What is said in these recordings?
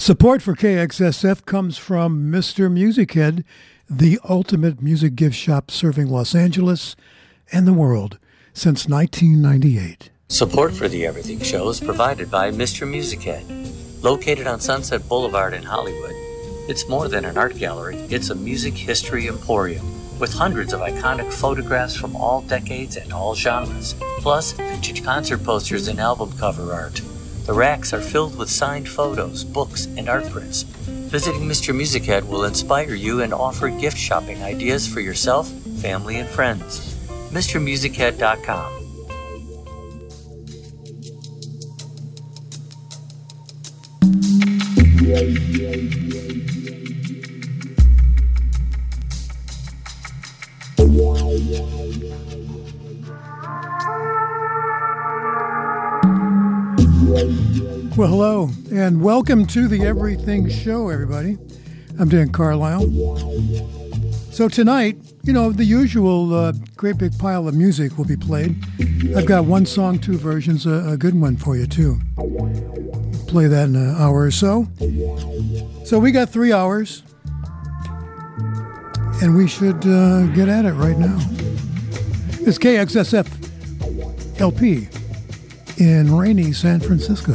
Support for KXSF comes from Mr. Music Head, the ultimate music gift shop serving Los Angeles and the world since 1998. Support for the Everything Show is provided by Mr. Music Head. Located on Sunset Boulevard in Hollywood, it's more than an art gallery, it's a music history emporium with hundreds of iconic photographs from all decades and all genres, plus vintage concert posters and album cover art. The racks are filled with signed photos, books, and art prints. Visiting Mr. Musichead will inspire you and offer gift shopping ideas for yourself, family, and friends. MrMusicHead.com. Well, hello, and welcome to the Everything Show, everybody. I'm Dan Carlisle. So, tonight, you know, the usual uh, great big pile of music will be played. I've got one song, two versions, a, a good one for you, too. Play that in an hour or so. So, we got three hours, and we should uh, get at it right now. It's KXSF LP in rainy San Francisco.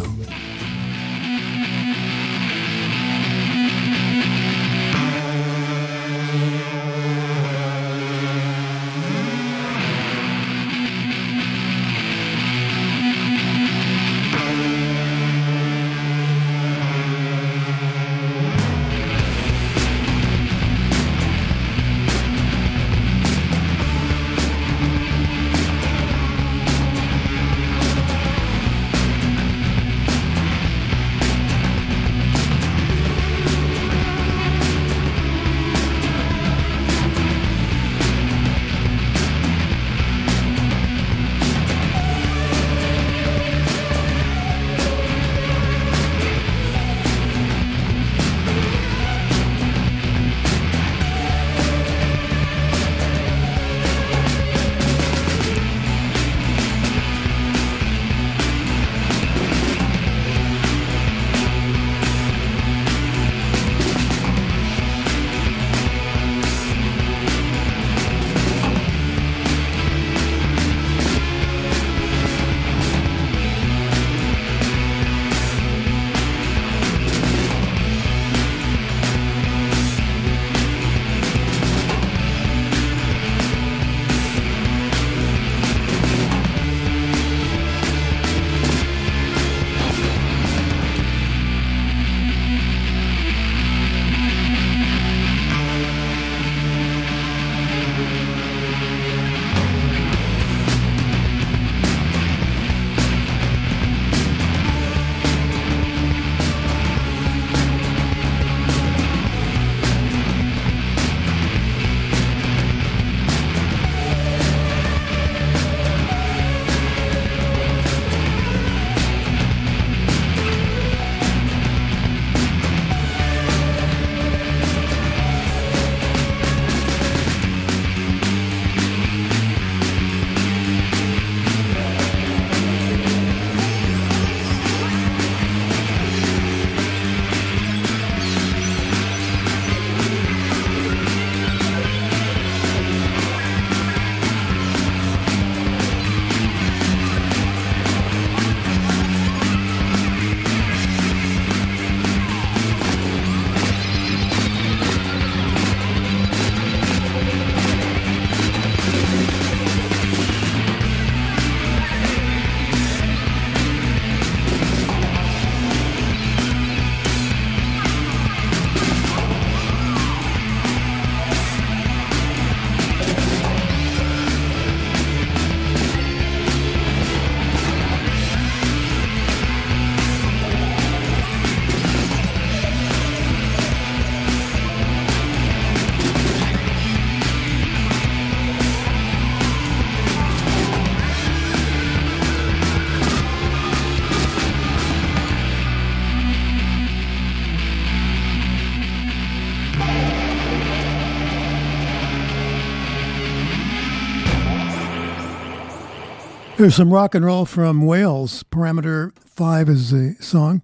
There's some rock and roll from Wales. Parameter 5 is the song.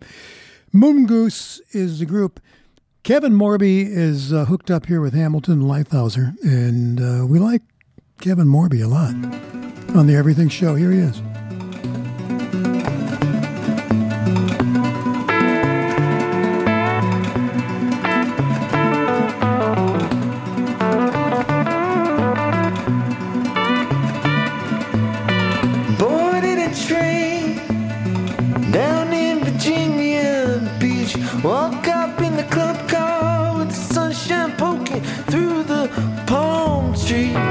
Moon Goose is the group. Kevin Morby is uh, hooked up here with Hamilton Leithauser, and uh, we like Kevin Morby a lot on the Everything Show. Here he is. street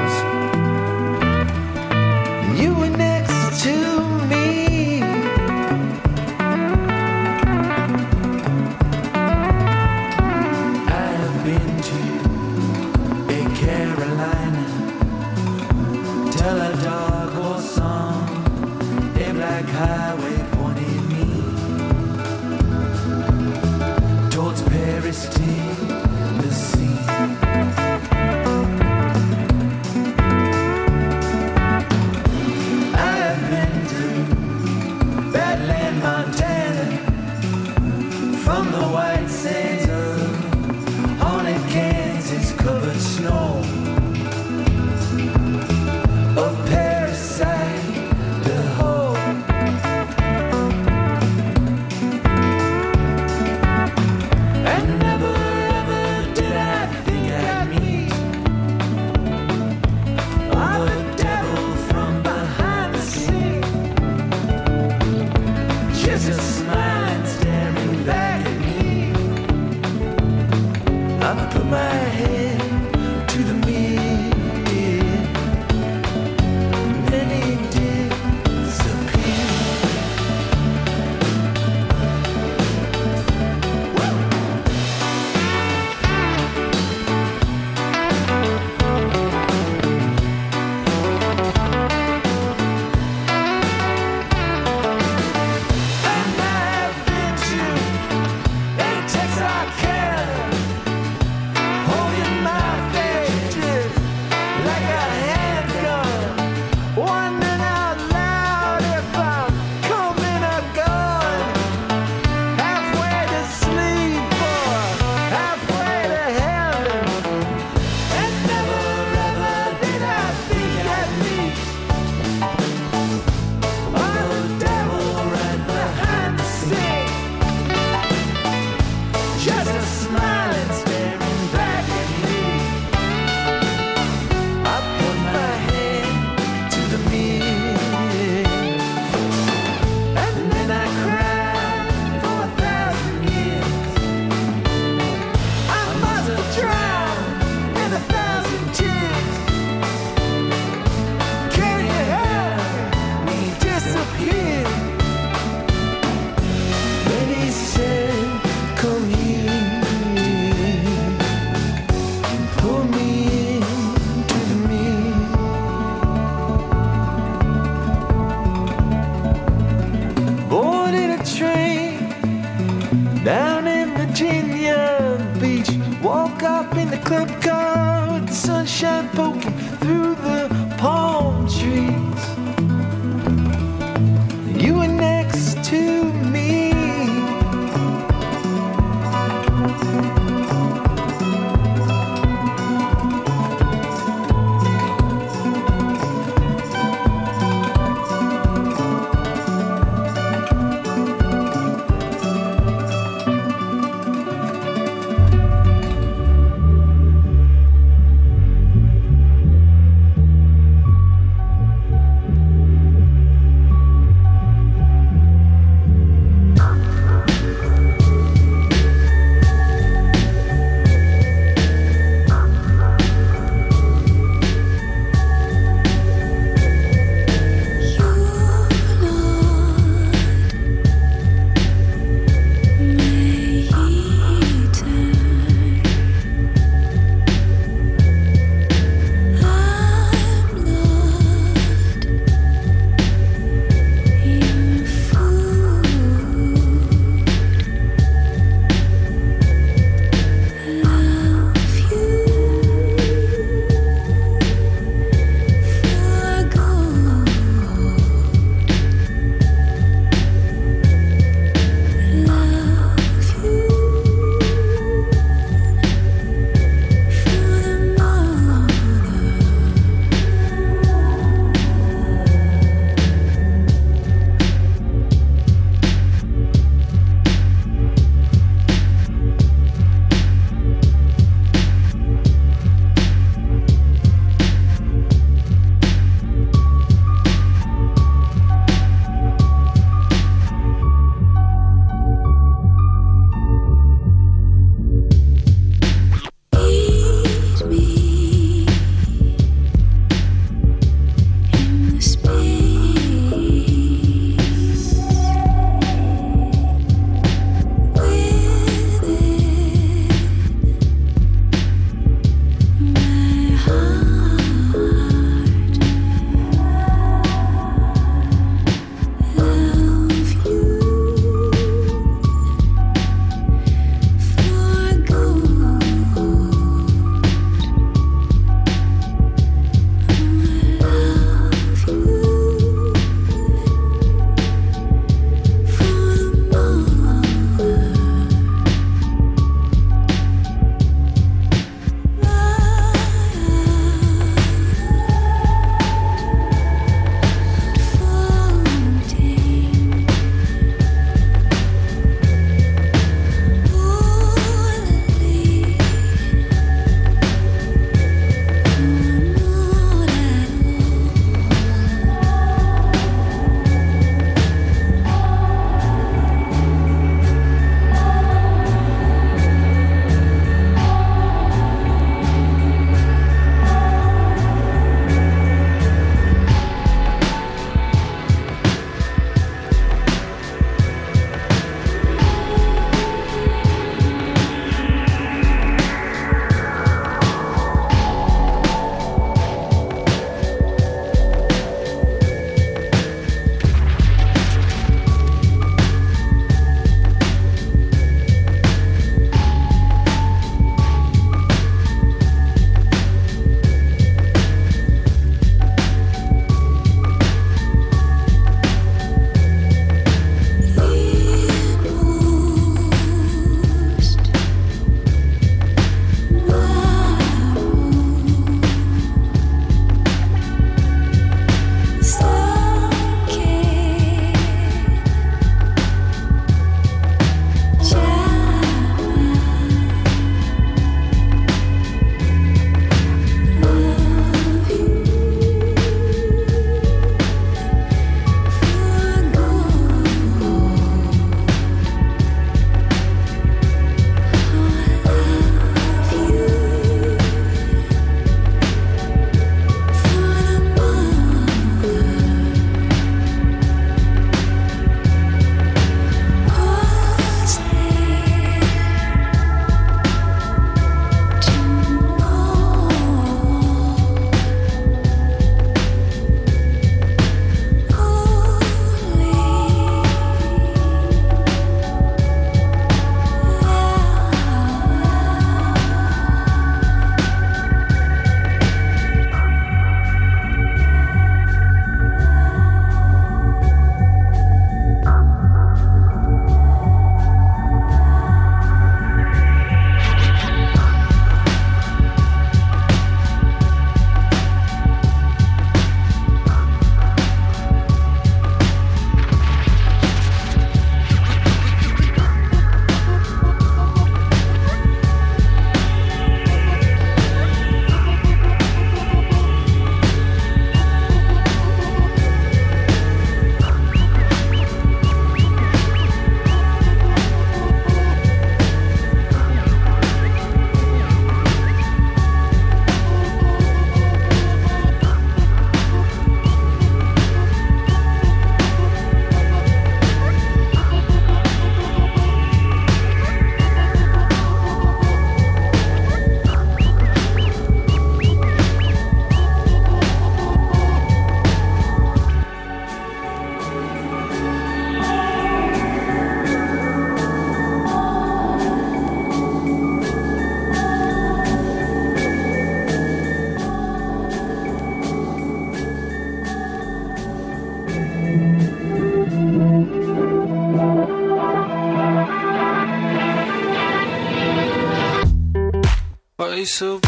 so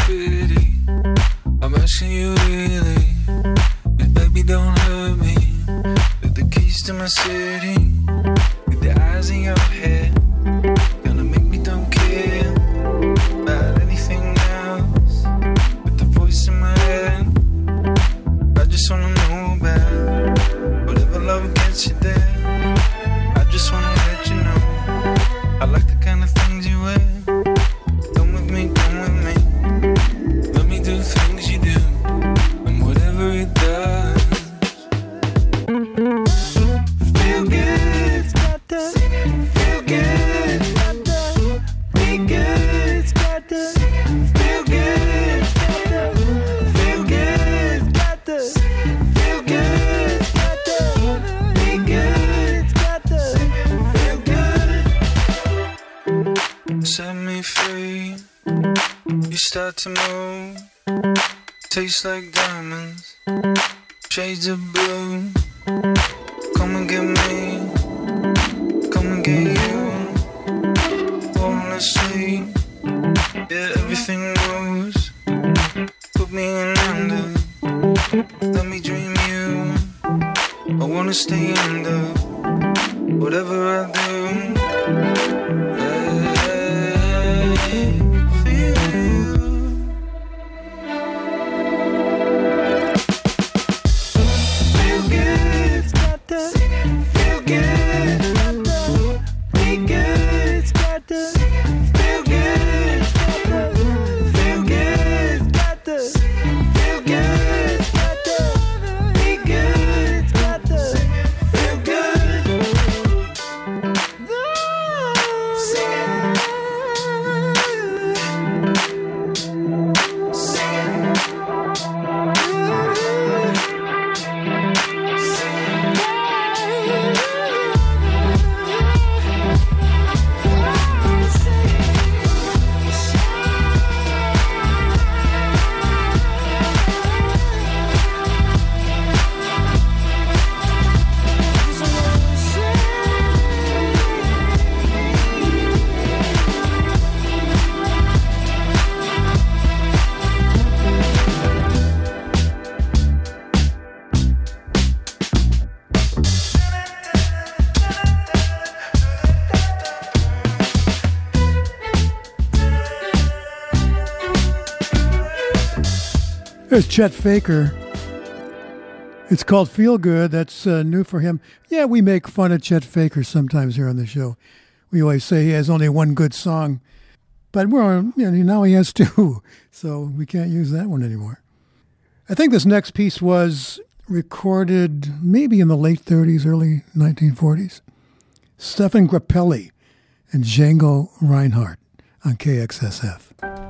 Tastes like diamonds. Shades of There's Chet Faker. It's called Feel Good. That's uh, new for him. Yeah, we make fun of Chet Faker sometimes here on the show. We always say he has only one good song, but we're on, you know, now he has two, so we can't use that one anymore. I think this next piece was recorded maybe in the late 30s, early 1940s. Stephane Grappelli and Django Reinhardt on KXSF.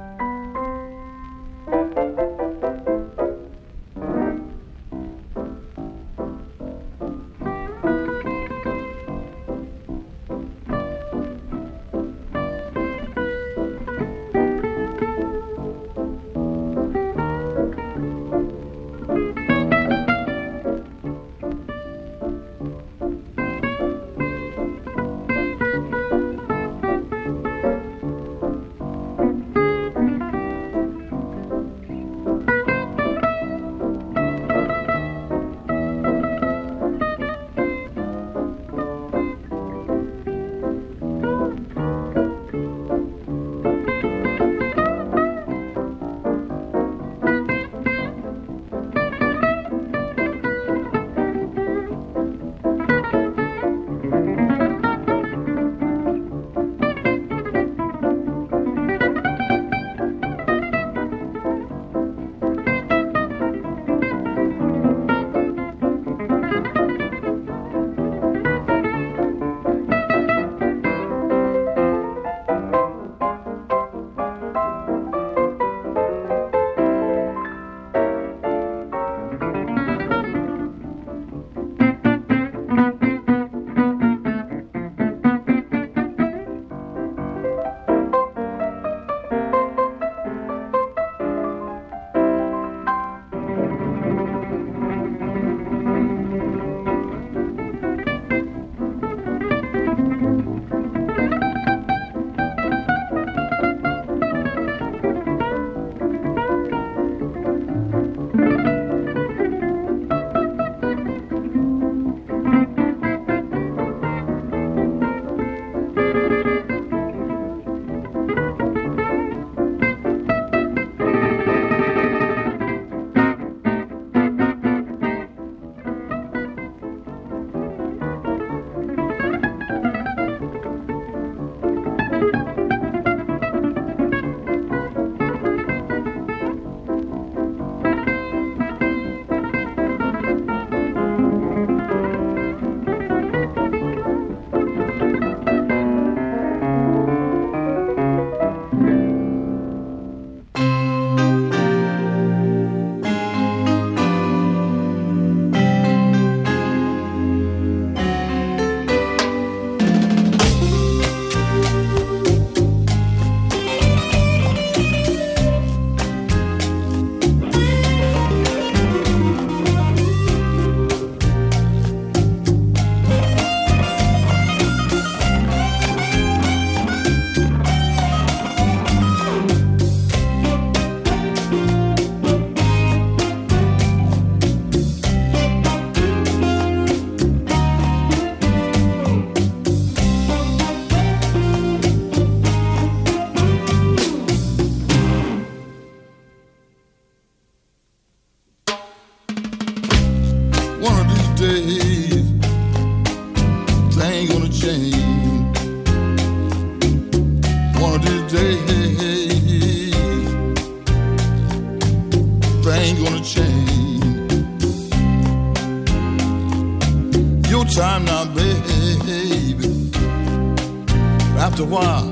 A while,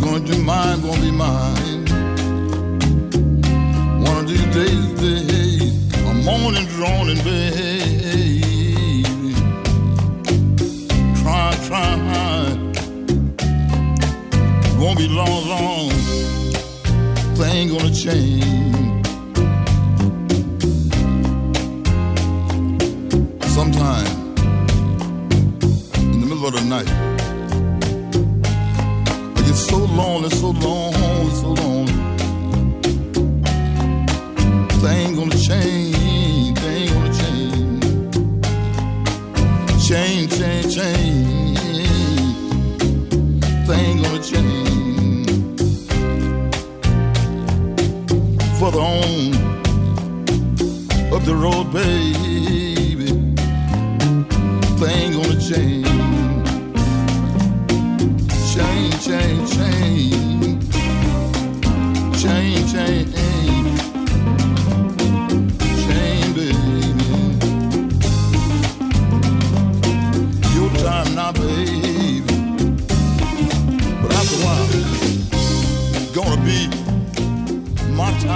gonna be mine, gonna be mine. One of these days, baby, I'm moaning, droning, baby. Try, try. Won't be long, long. Thing gonna change. Change. Thing gonna change. Further on up the road, baby. Thing gonna. Change, change, change. Change, change. Change,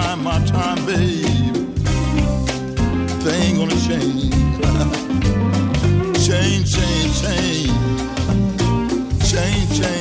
time, my time, baby. Thing gonna change, change, change. Change, change, change.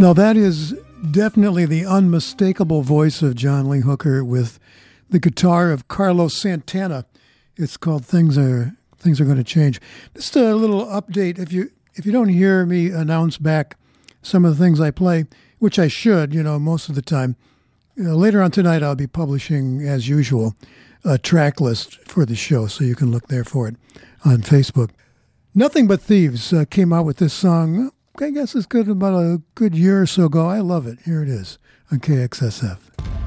Now, that is definitely the unmistakable voice of John Lee Hooker with the guitar of Carlos Santana. It's called "Things Are Things Are Going to Change." Just a little update. If you if you don't hear me announce back some of the things I play, which I should, you know, most of the time. Uh, later on tonight, I'll be publishing, as usual, a track list for the show, so you can look there for it on Facebook. Nothing But Thieves uh, came out with this song, I guess it's good about a good year or so ago. I love it. Here it is on KXSF.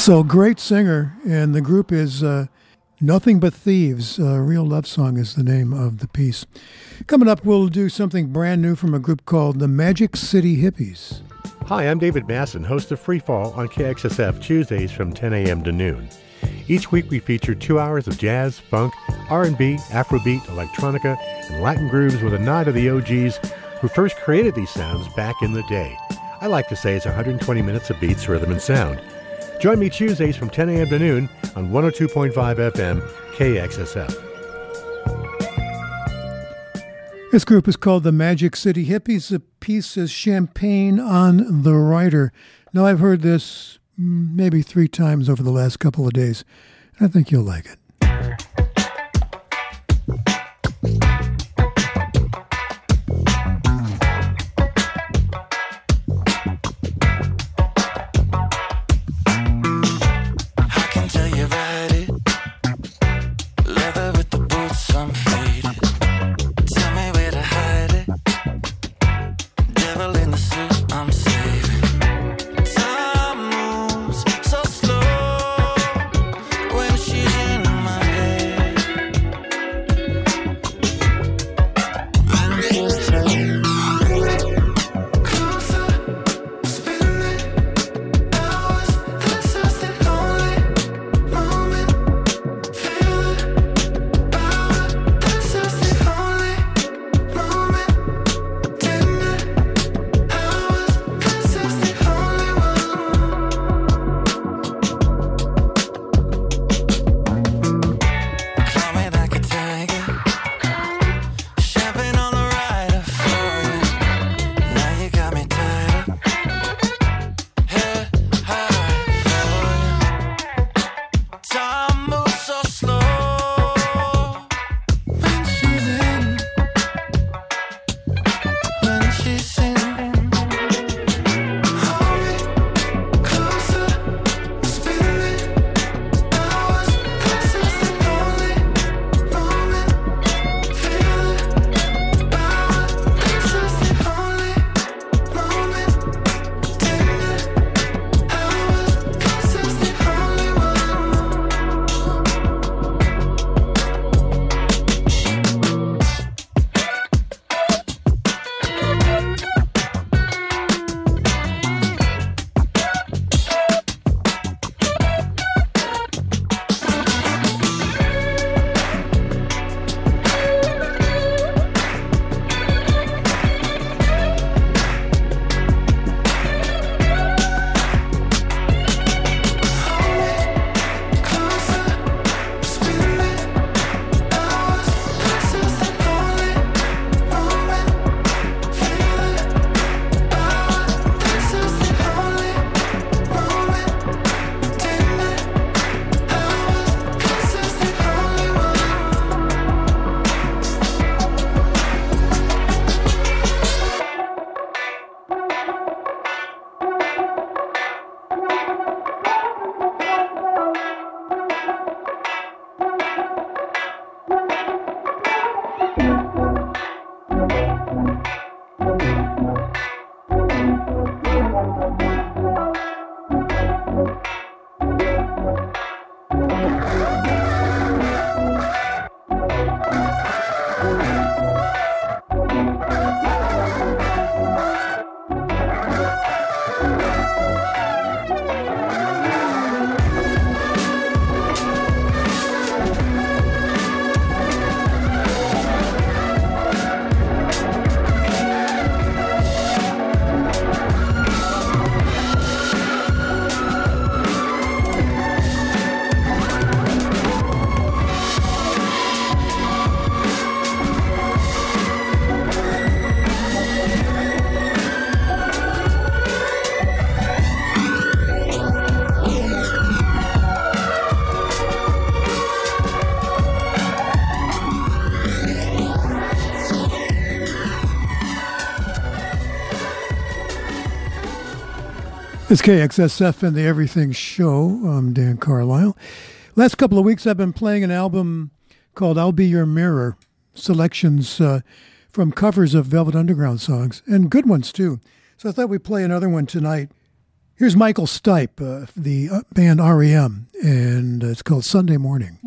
So great singer, and the group is uh, Nothing But Thieves. Uh, Real Love Song is the name of the piece. Coming up, we'll do something brand new from a group called the Magic City Hippies. Hi, I'm David Masson, host of Freefall on KXSF Tuesdays from 10 a.m. to noon. Each week we feature two hours of jazz, funk, R&B, Afrobeat, electronica, and Latin grooves with a nod to the OGs who first created these sounds back in the day. I like to say it's 120 minutes of beats, rhythm, and sound. Join me Tuesdays from 10 a.m. to noon on 102.5 FM KXSF. This group is called the Magic City Hippies. The piece is Champagne on the Rider. Now, I've heard this mm, maybe three times over the last couple of days. And I think you'll like it. It's KXSF and the Everything Show. I'm Dan Carlisle. Last couple of weeks, I've been playing an album called I'll Be Your Mirror, selections uh, from covers of Velvet Underground songs, and good ones too. So I thought we'd play another one tonight. Here's Michael Stipe, uh, the uh, band REM, and uh, it's called Sunday Morning.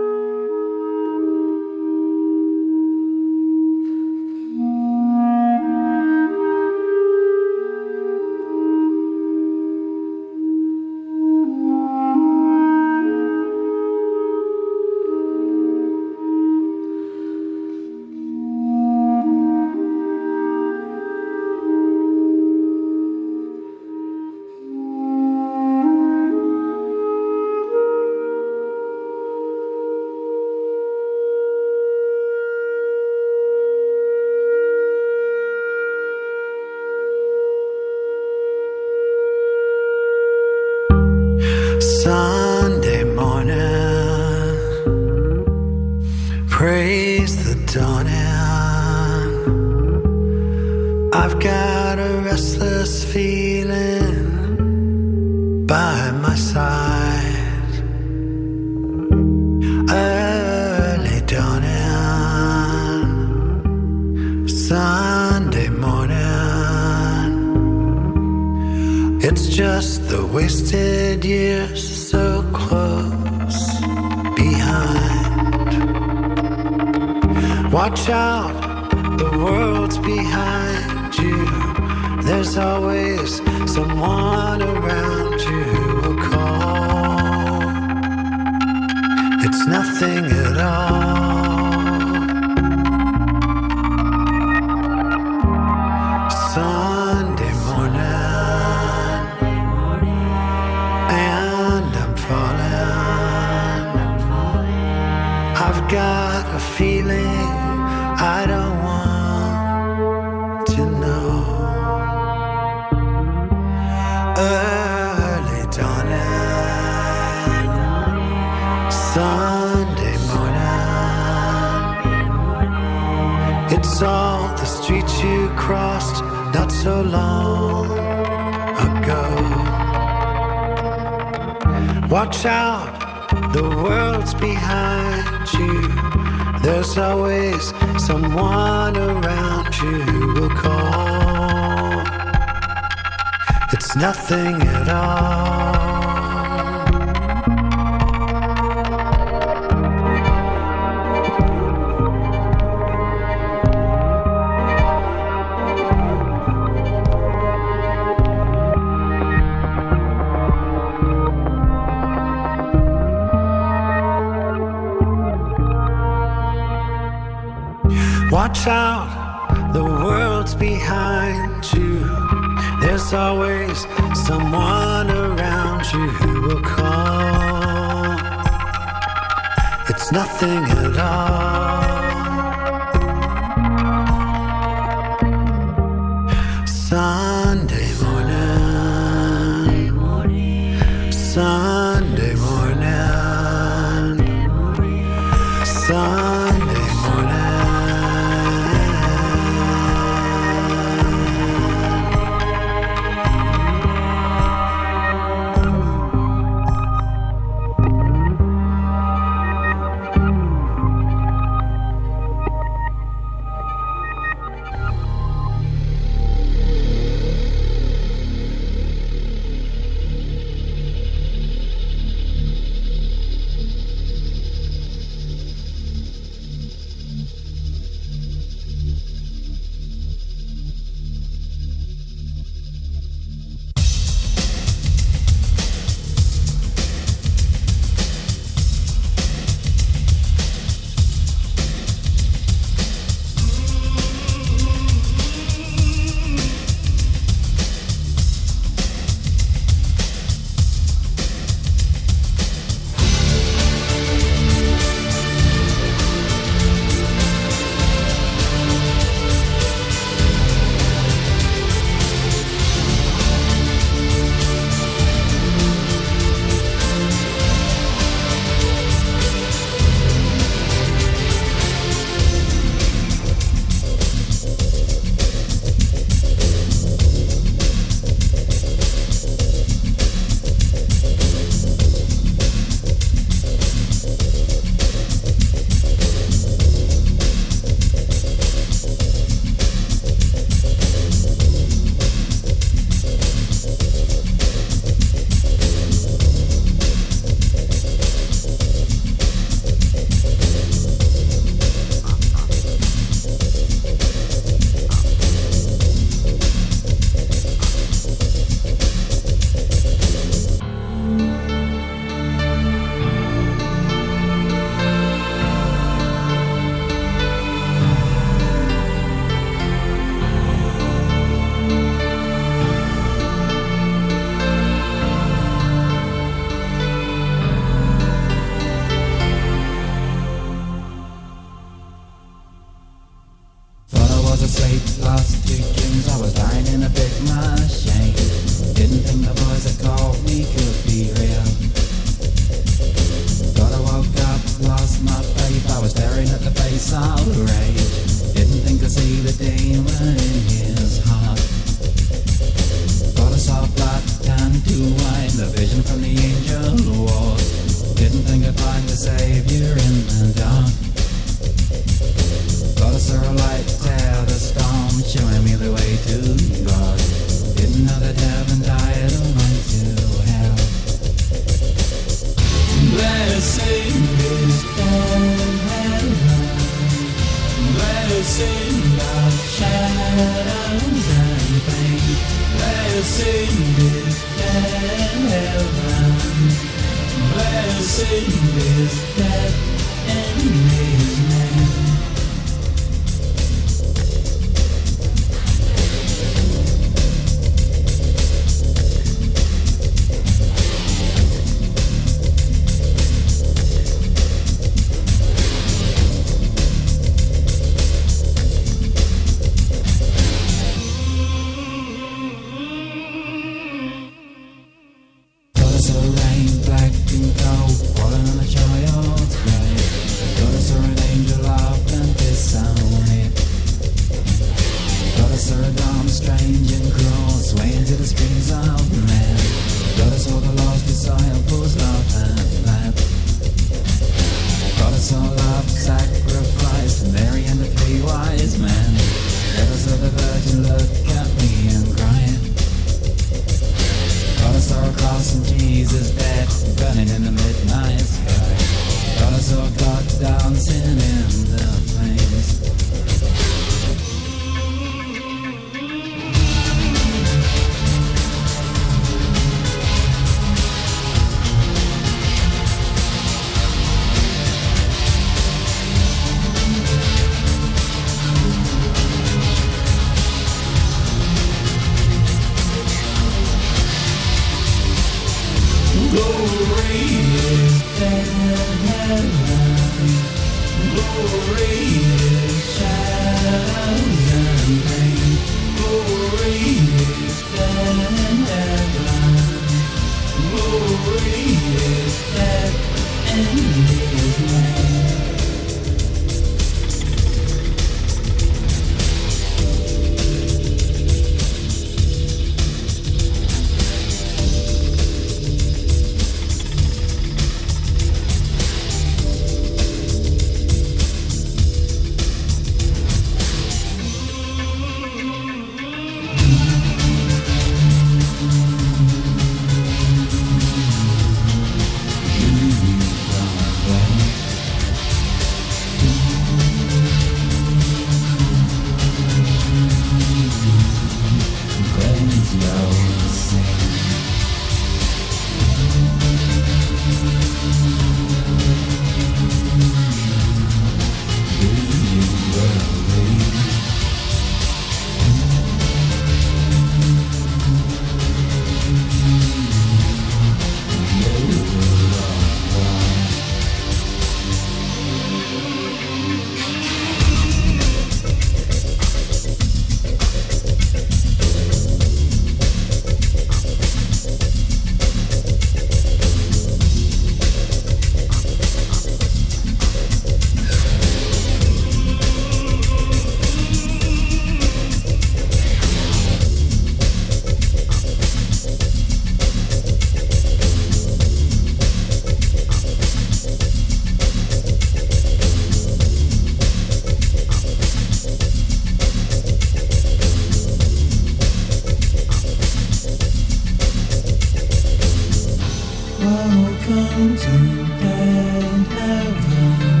Welcome to third heaven.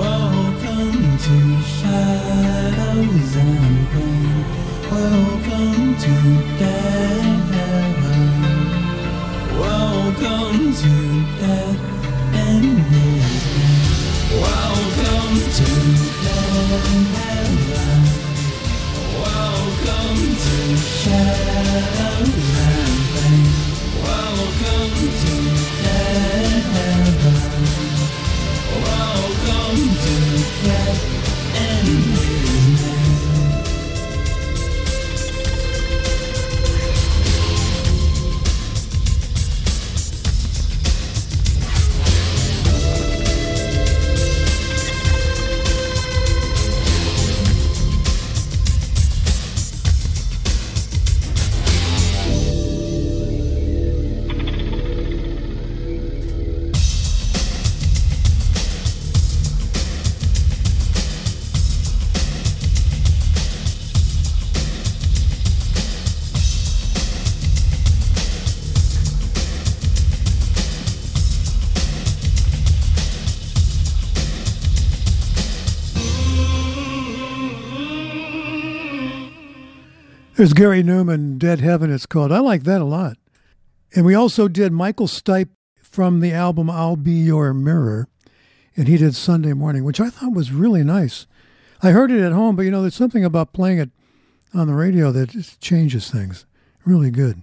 Welcome to shadows and pain. Welcome to heaven. Welcome to death and. Welcome to heaven. Welcome to shadows and pain. Welcome There's Gary Numan, Dead Heaven, it's called. I like that a lot. And we also did Michael Stipe from the album I'll Be Your Mirror. And he did Sunday Morning, which I thought was really nice. I heard it at home, but you know, there's something about playing it on the radio that changes things. Really good.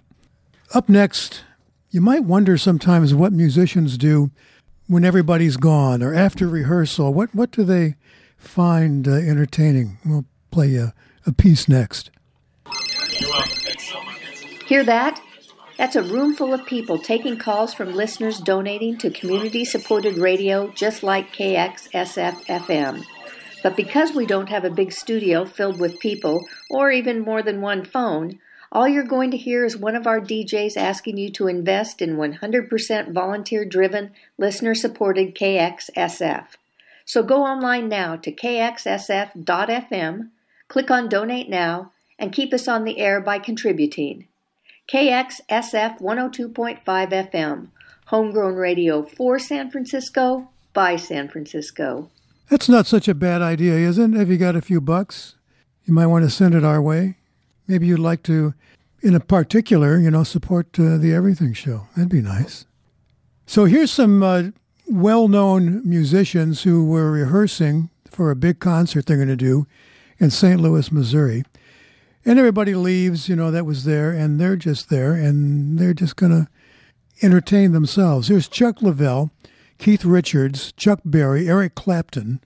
Up next, you might wonder sometimes what musicians do when everybody's gone or after rehearsal. What what do they find uh, entertaining? We'll play a, a piece next. Hear that? That's a room full of people taking calls from listeners donating to community supported radio just like KXSF FM. But because we don't have a big studio filled with people or even more than one phone, all you're going to hear is one of our DJs asking you to invest in 100% volunteer driven, listener supported KXSF. So go online now to kxsf.fm, click on Donate Now, and keep us on the air by contributing. KXSF 102.5 FM, homegrown radio for San Francisco, by San Francisco. That's not such a bad idea, is it? Have you got a few bucks? You might want to send it our way. Maybe you'd like to, in a particular, you know, support uh, the Everything Show. That'd be nice. So here's some uh, well known musicians who were rehearsing for a big concert they're going to do in St. Louis, Missouri. And everybody leaves, you know, that was there, and they're just there, and they're just going to entertain themselves. Here's Chuck Leavell, Keith Richards, Chuck Berry, Eric Clapton,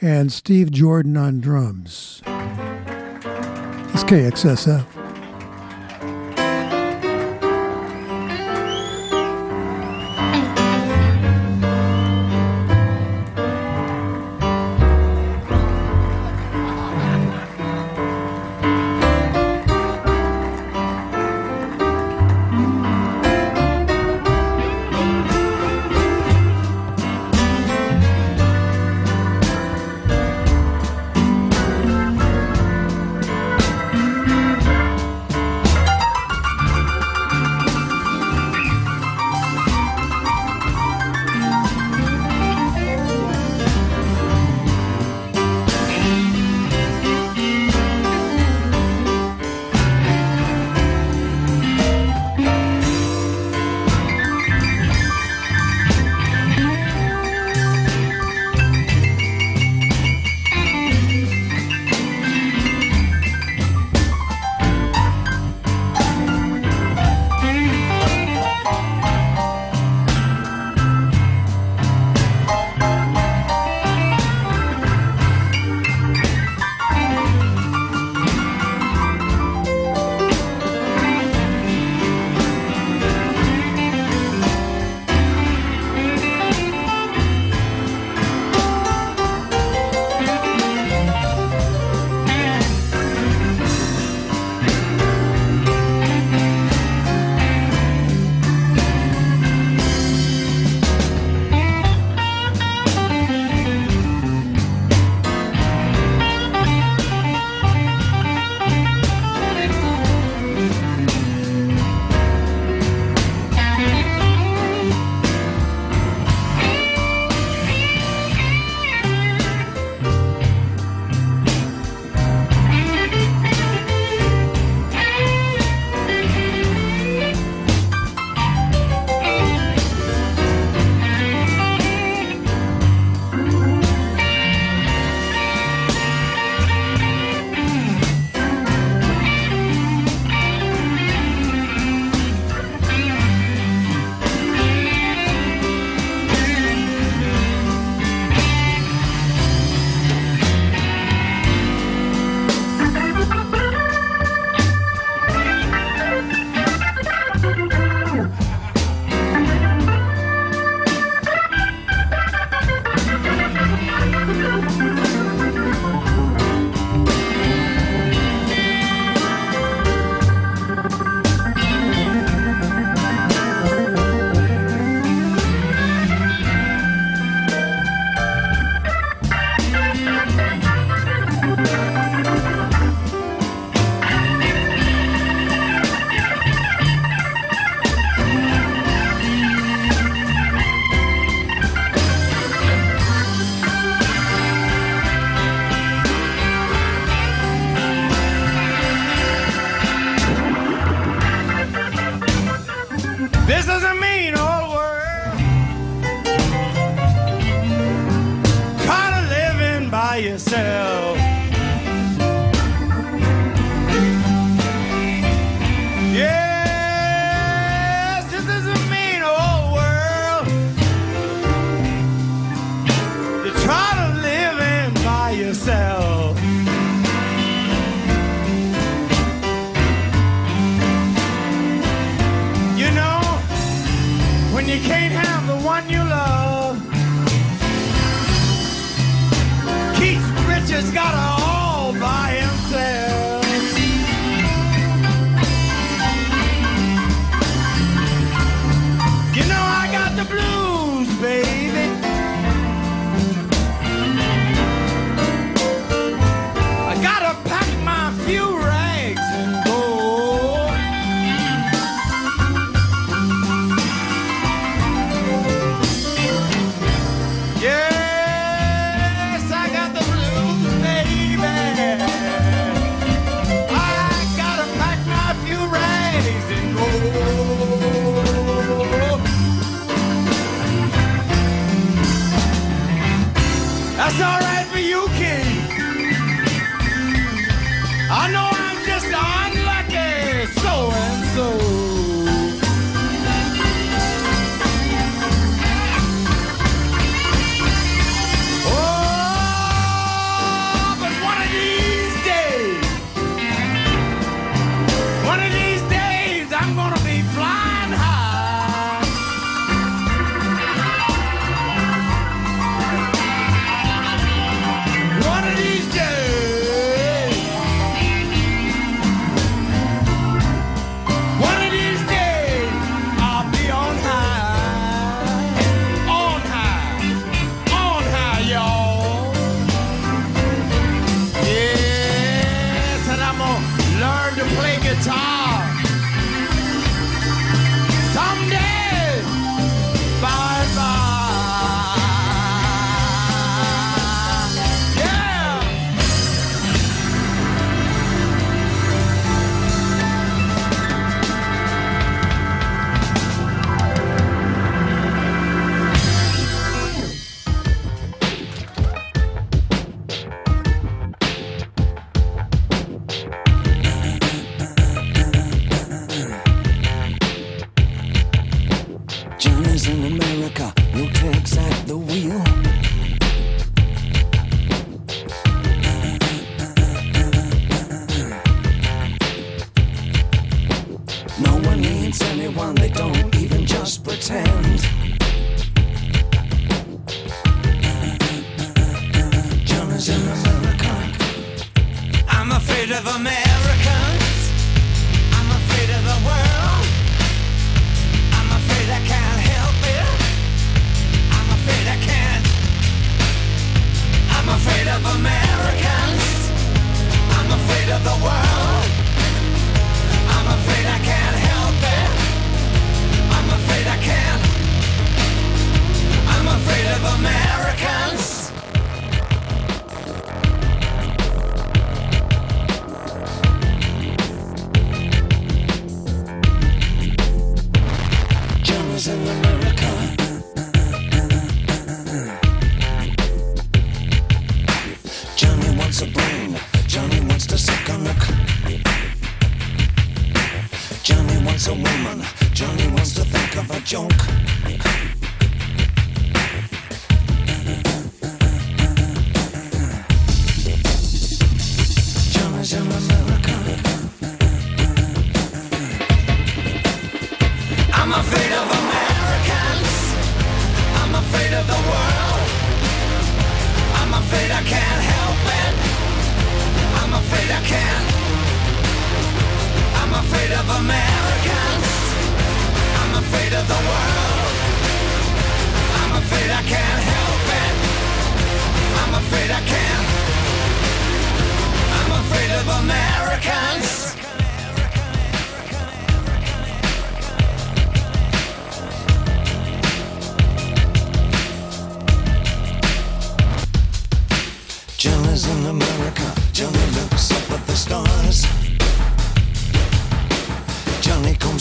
and Steve Jordan on drums. It's KXSF.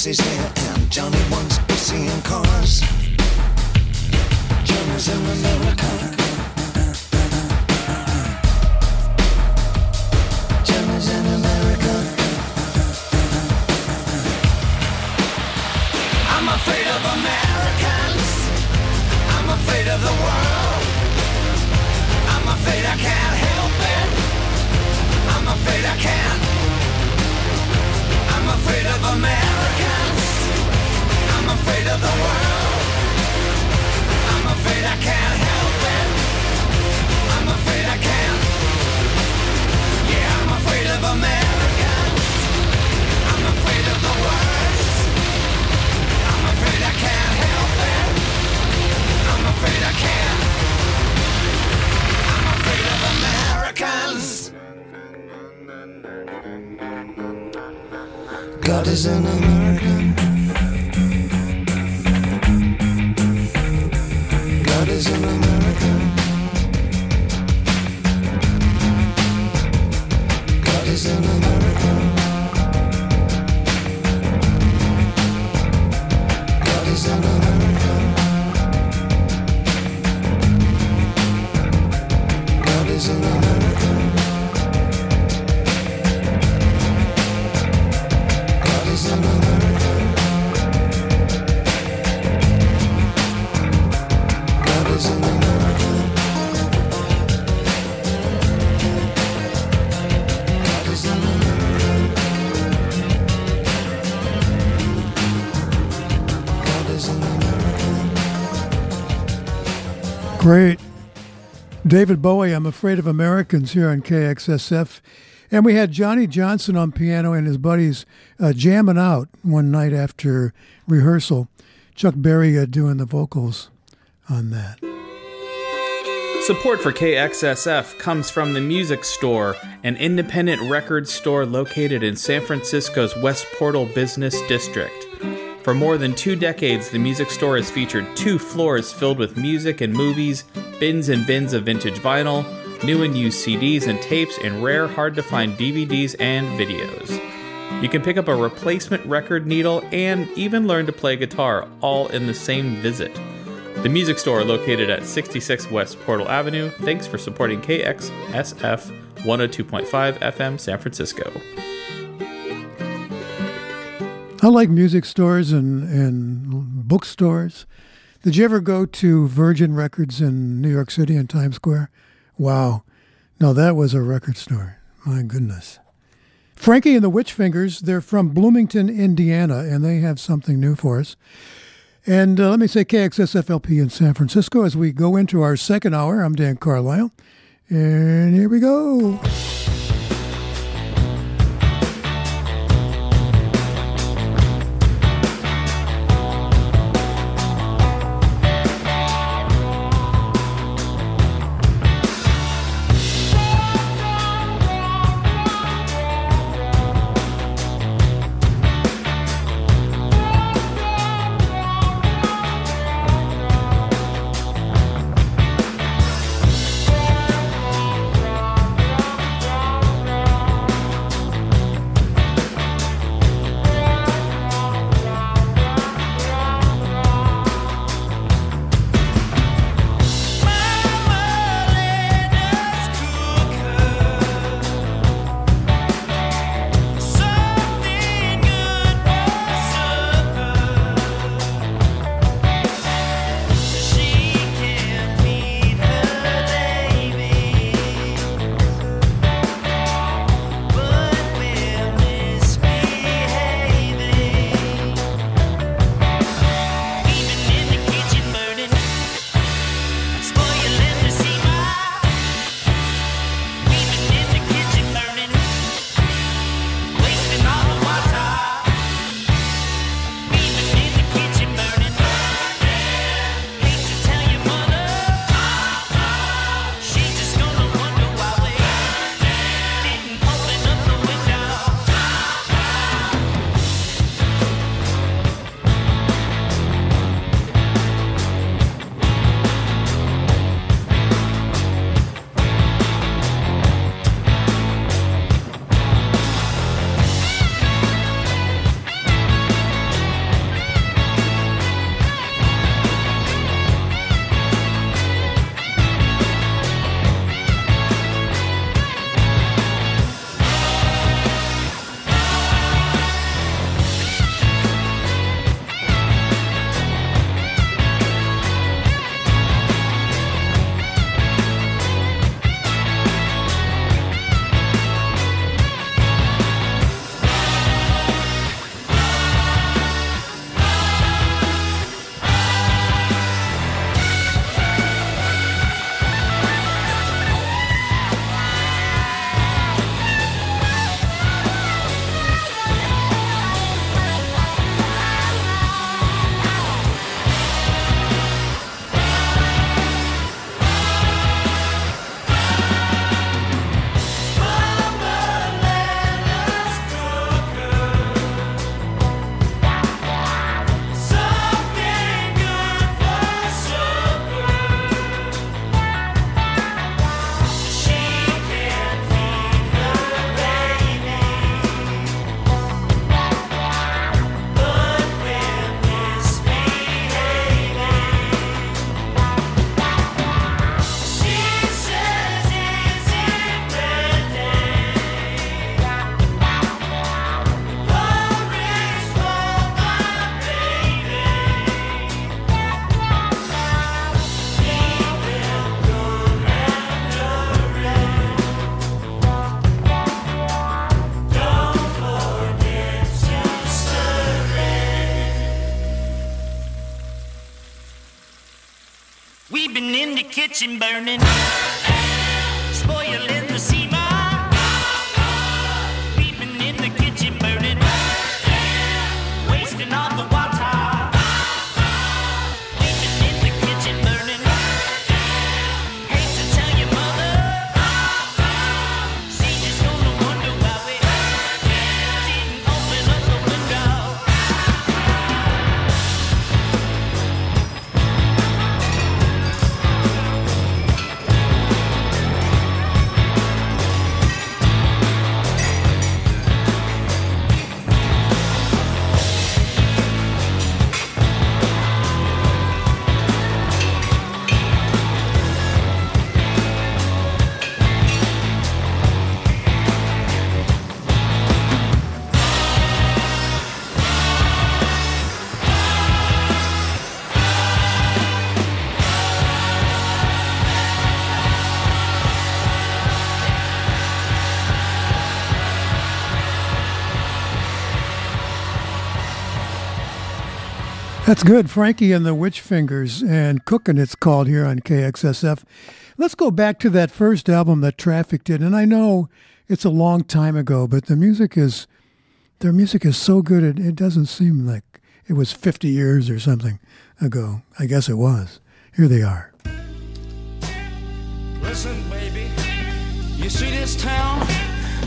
And Johnny wants to see in Great. David Bowie, I'm Afraid of Americans here on KXSF. And we had Johnnie Johnson on piano and his buddies uh, jamming out one night after rehearsal. Chuck Berry uh, doing the vocals on that. Support for KXSF comes from the Music Store, an independent record store located in San Francisco's West Portal Business District. For more than two decades, the Music Store has featured two floors filled with music and movies, bins and bins of vintage vinyl, new and used CDs and tapes, and rare, hard to find DVDs and videos. You can pick up a replacement record needle and even learn to play guitar all in the same visit. The music store located at 66 West Portal Avenue. Thanks for supporting KXSF 102.5 FM San Francisco. I like music stores and, and bookstores. Did you ever go to Virgin Records in New York City in Times Square? Wow. No, that was a record store. My goodness. Frankie and the Witch Fingers, they're from Bloomington, Indiana, and they have something new for us. And uh, let me say KXSFLP in San Francisco as we go into our second hour. I'm Dan Carlisle. And here we go. That's good. Frankie and the Witch Fingers and Cookin' it's called here on KXSF. Let's go back to that first album that Traffic did. And I know it's a long time ago, but the music is, their music is so good, it, it doesn't seem like it was 50 years or something ago. I guess it was. Here they are. Listen, baby, you see this town?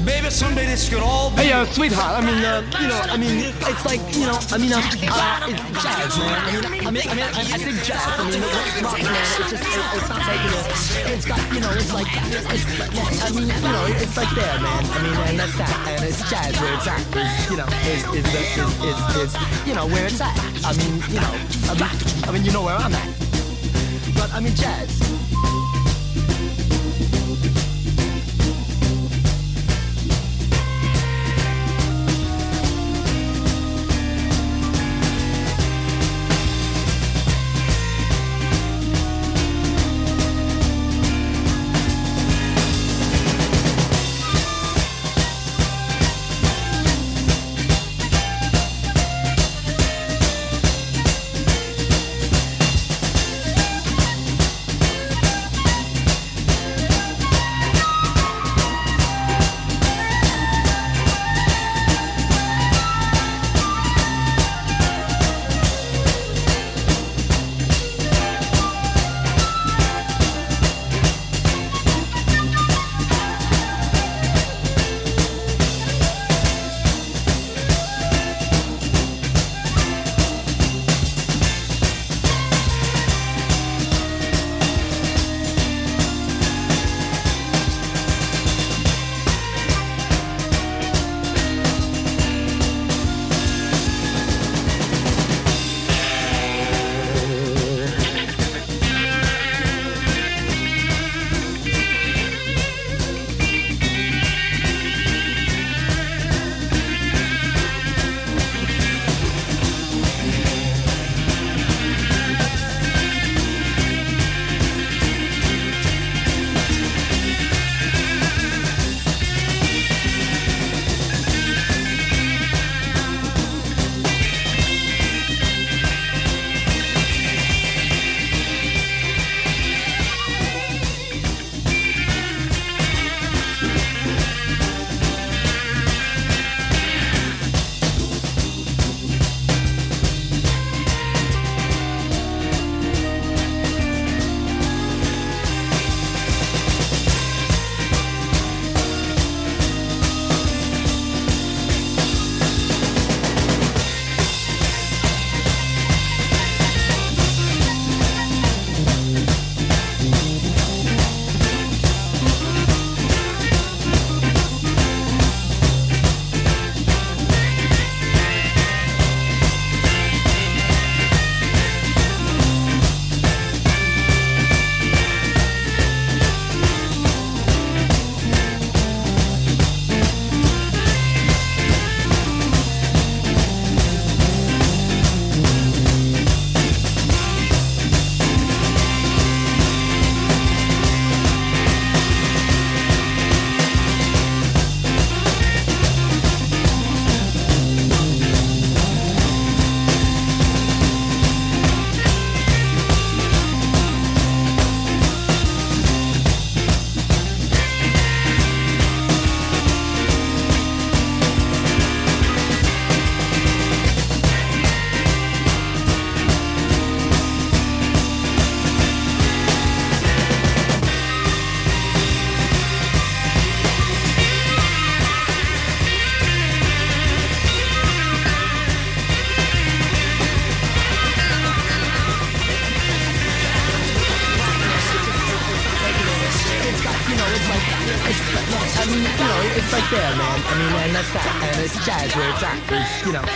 Baby, someday this could all be. Hey, uh, sweetheart. I mean, uh, you know, I mean, it's like, you know, I mean, uh, uh, it's jazz, man. I mean, I mean, I, mean, I, I think jazz. I mean, rock, man. It's just, it, it's not like, uh, it's got, you know, it's like, it's, it's, I mean, you know, it's like there, man. I mean, and that's that, and it's jazz where it's at. Is, you know, is the is, is is you know where it's at. I mean, you know, I mean, I mean, you know where I'm at. But I mean, jazz.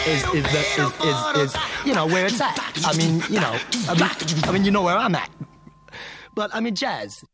is is, the, is, is, is you know where it's at. I mean, you know, I mean, I mean, you know where I'm at. But I mean, jazz.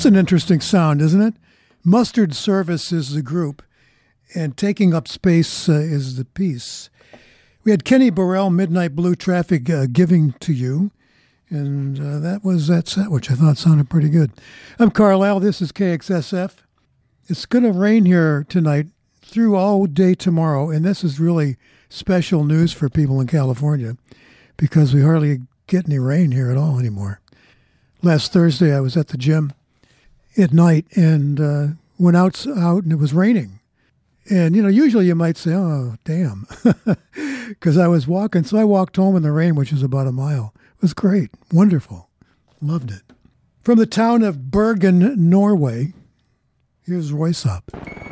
That's an interesting sound, isn't it? Mustard Service is the group, and Taking Up Space uh, is the piece. We had Kenny Burrell, Midnight Blue Traffic, uh, giving to you, and uh, that was that set, which I thought sounded pretty good. I'm Carlisle. This is KXSF. It's going to rain here tonight through all day tomorrow, and this is really special news for people in California because we hardly get any rain here at all anymore. Last Thursday, I was at the gym at night and uh, went out out and it was raining. And you know, usually you might say, "Oh, damn," because I was walking. So I walked home in the rain, which is about a mile. It was great, wonderful, loved it. From the town of Bergen, Norway, here's Röyksopp.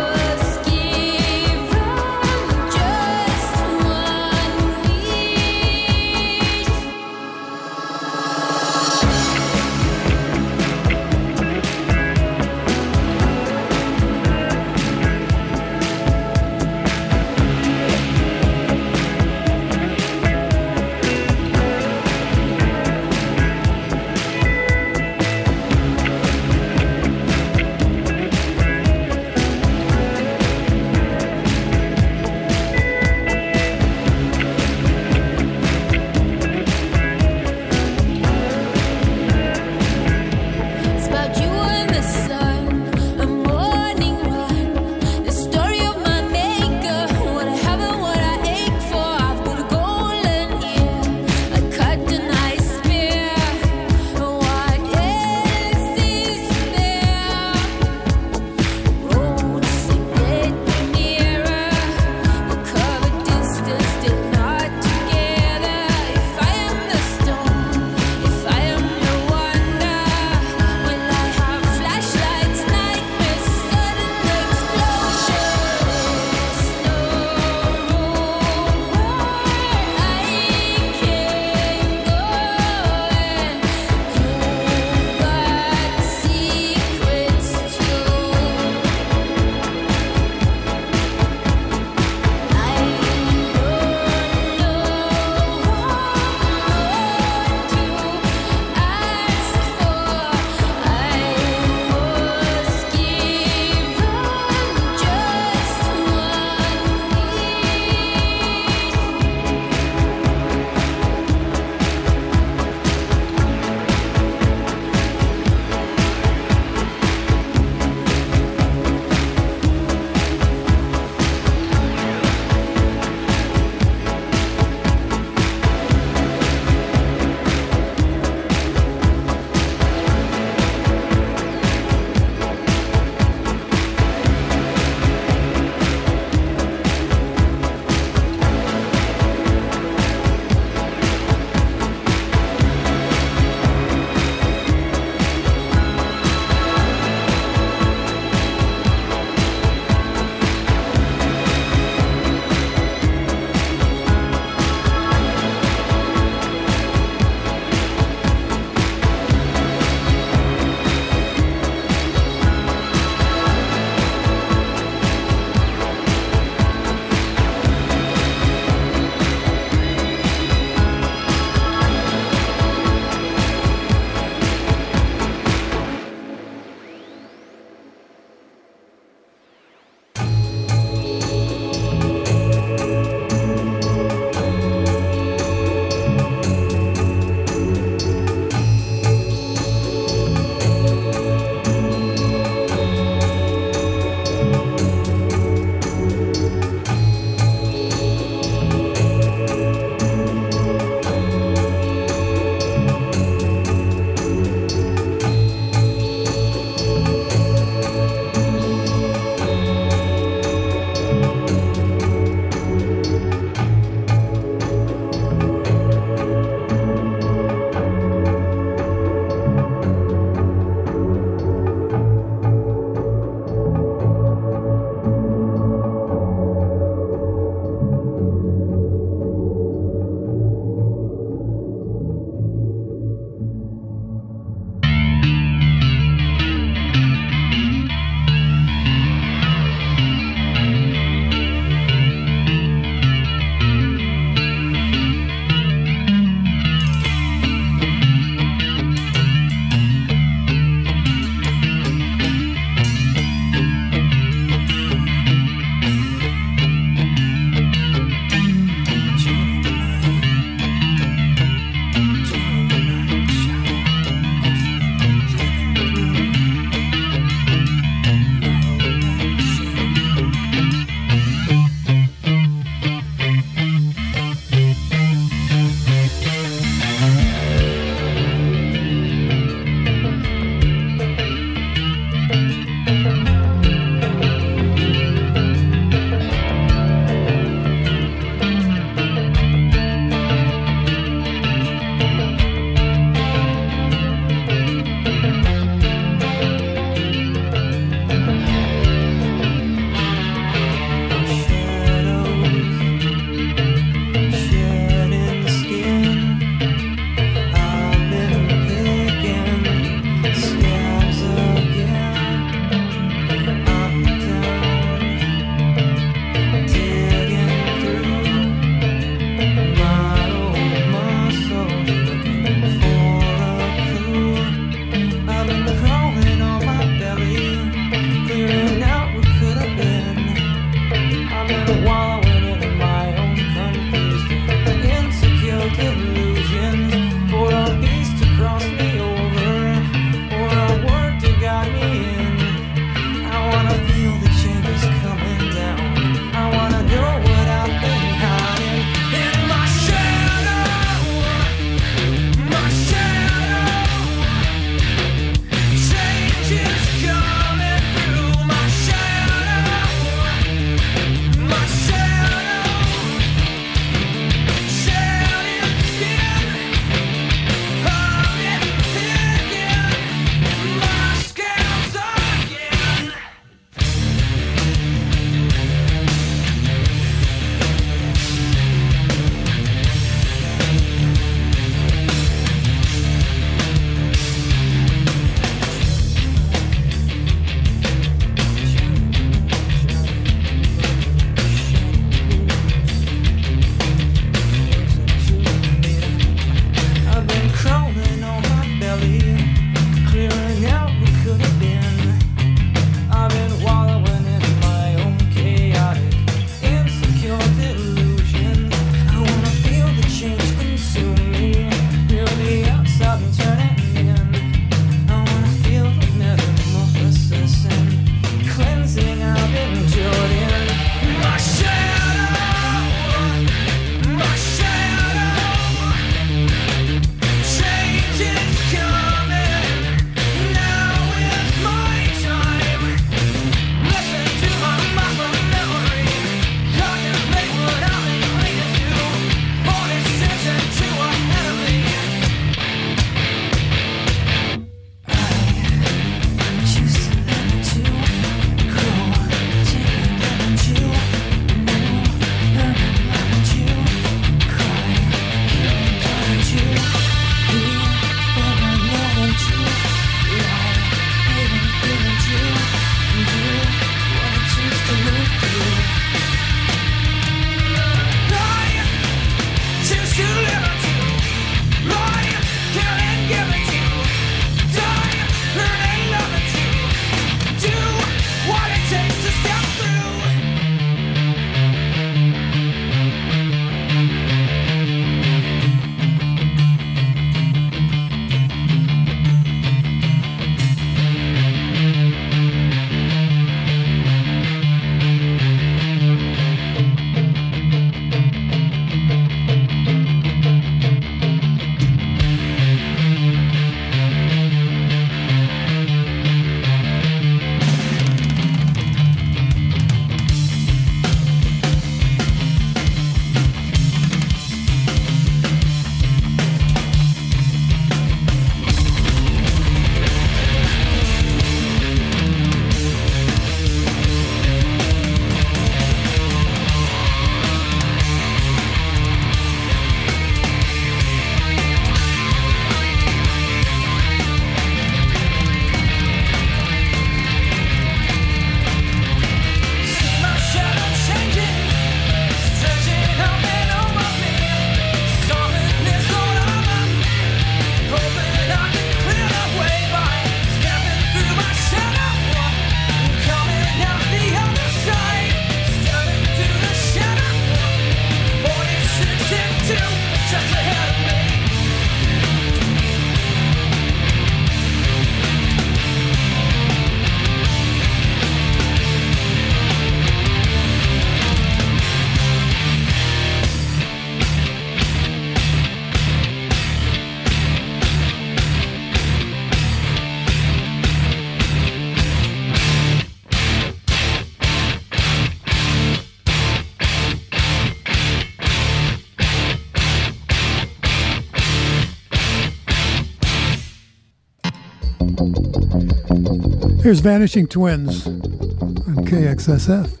Here's Vanishing Twins on KXSF.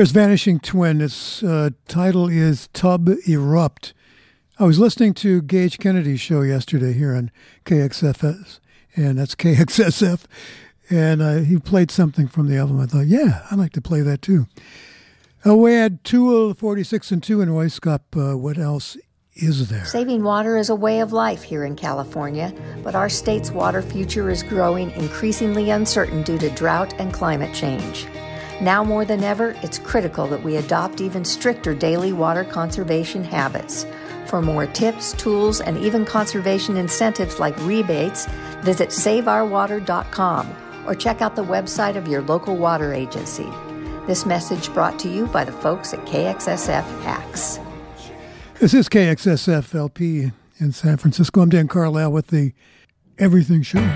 There's Vanishing Twin. Its uh, title is Tub Erupt. I was listening to Gage Kennedy's show yesterday here on KXFS, and that's KXSF, and uh, he played something from the album. I thought, yeah, I'd like to play that too. Uh, we had Tool 46 and 2 in Röyksopp. Uh, what else is there? Saving water is a way of life here in California, but our state's water future is growing increasingly uncertain due to drought and climate change. Now more than ever, it's critical that we adopt even stricter daily water conservation habits. For more tips, tools, and even conservation incentives like rebates, visit saveourwater.com or check out the website of your local water agency. This message brought to you by the folks at KXSF Hacks. This is KXSF LP in San Francisco. I'm Dan Carlisle with the Everything Show.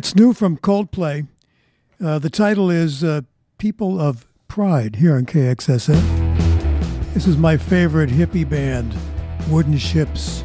It's new from Coldplay. Uh, the title is uh, People of Pride here on KXSF. This is my favorite hippie band, Wooden Shjips.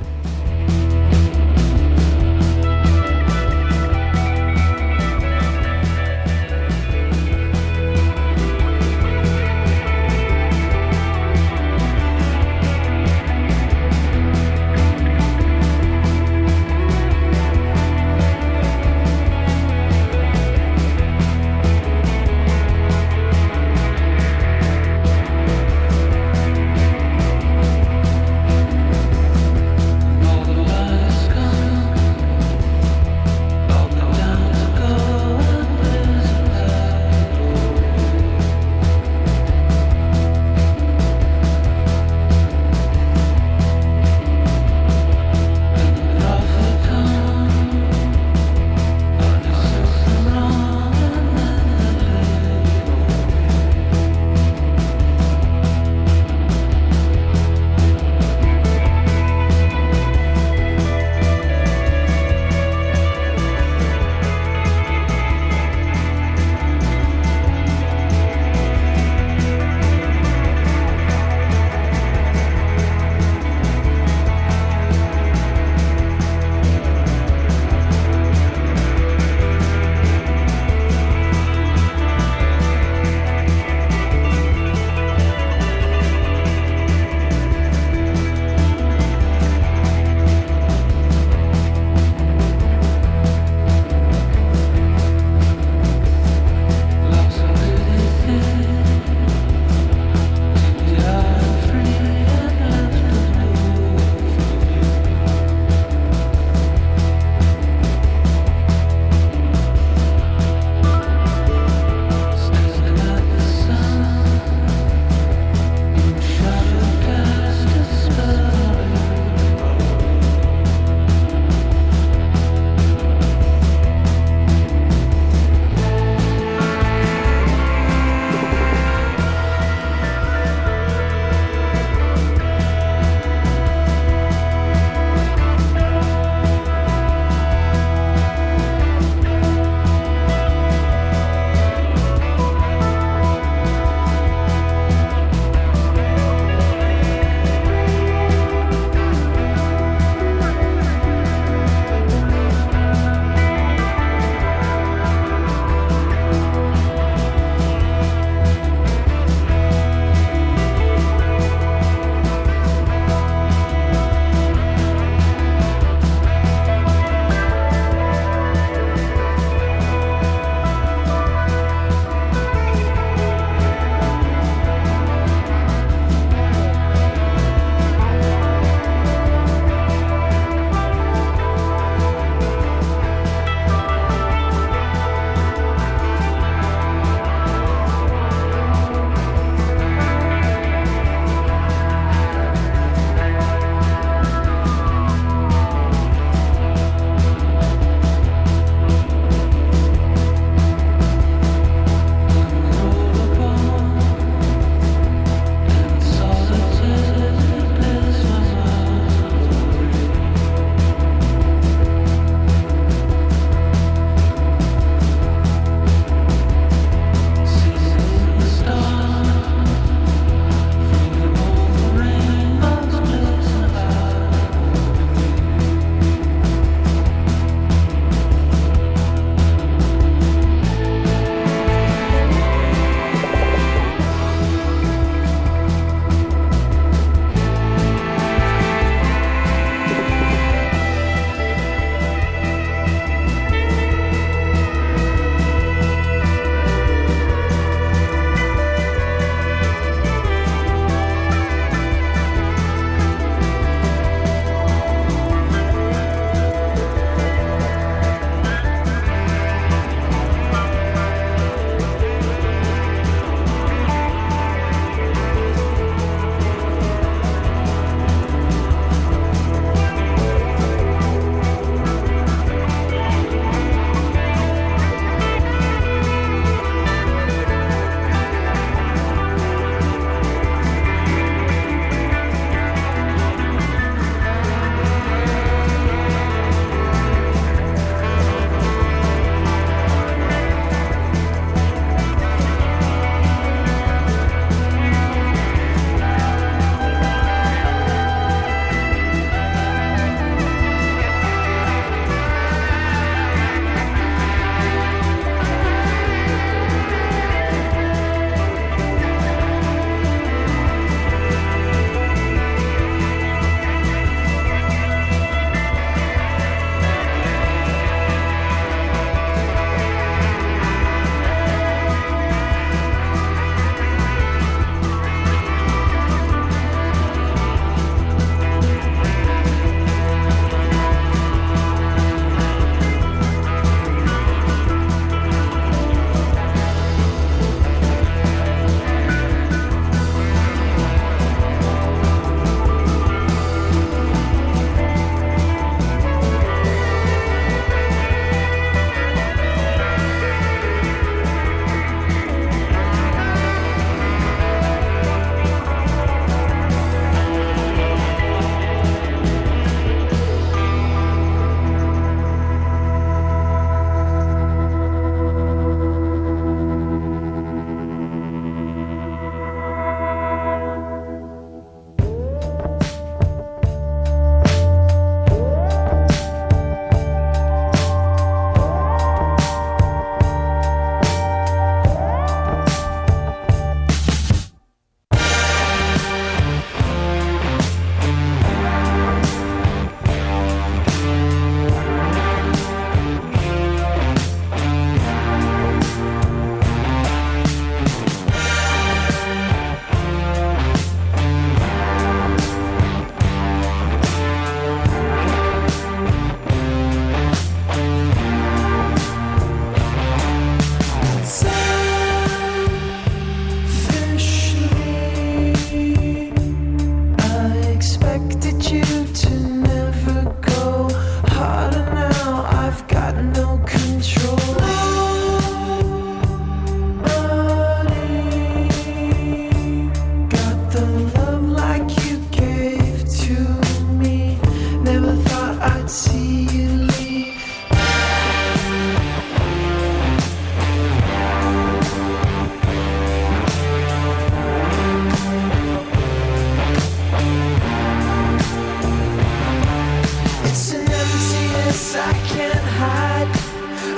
I can't hide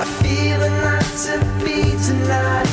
a feeling not to be denied.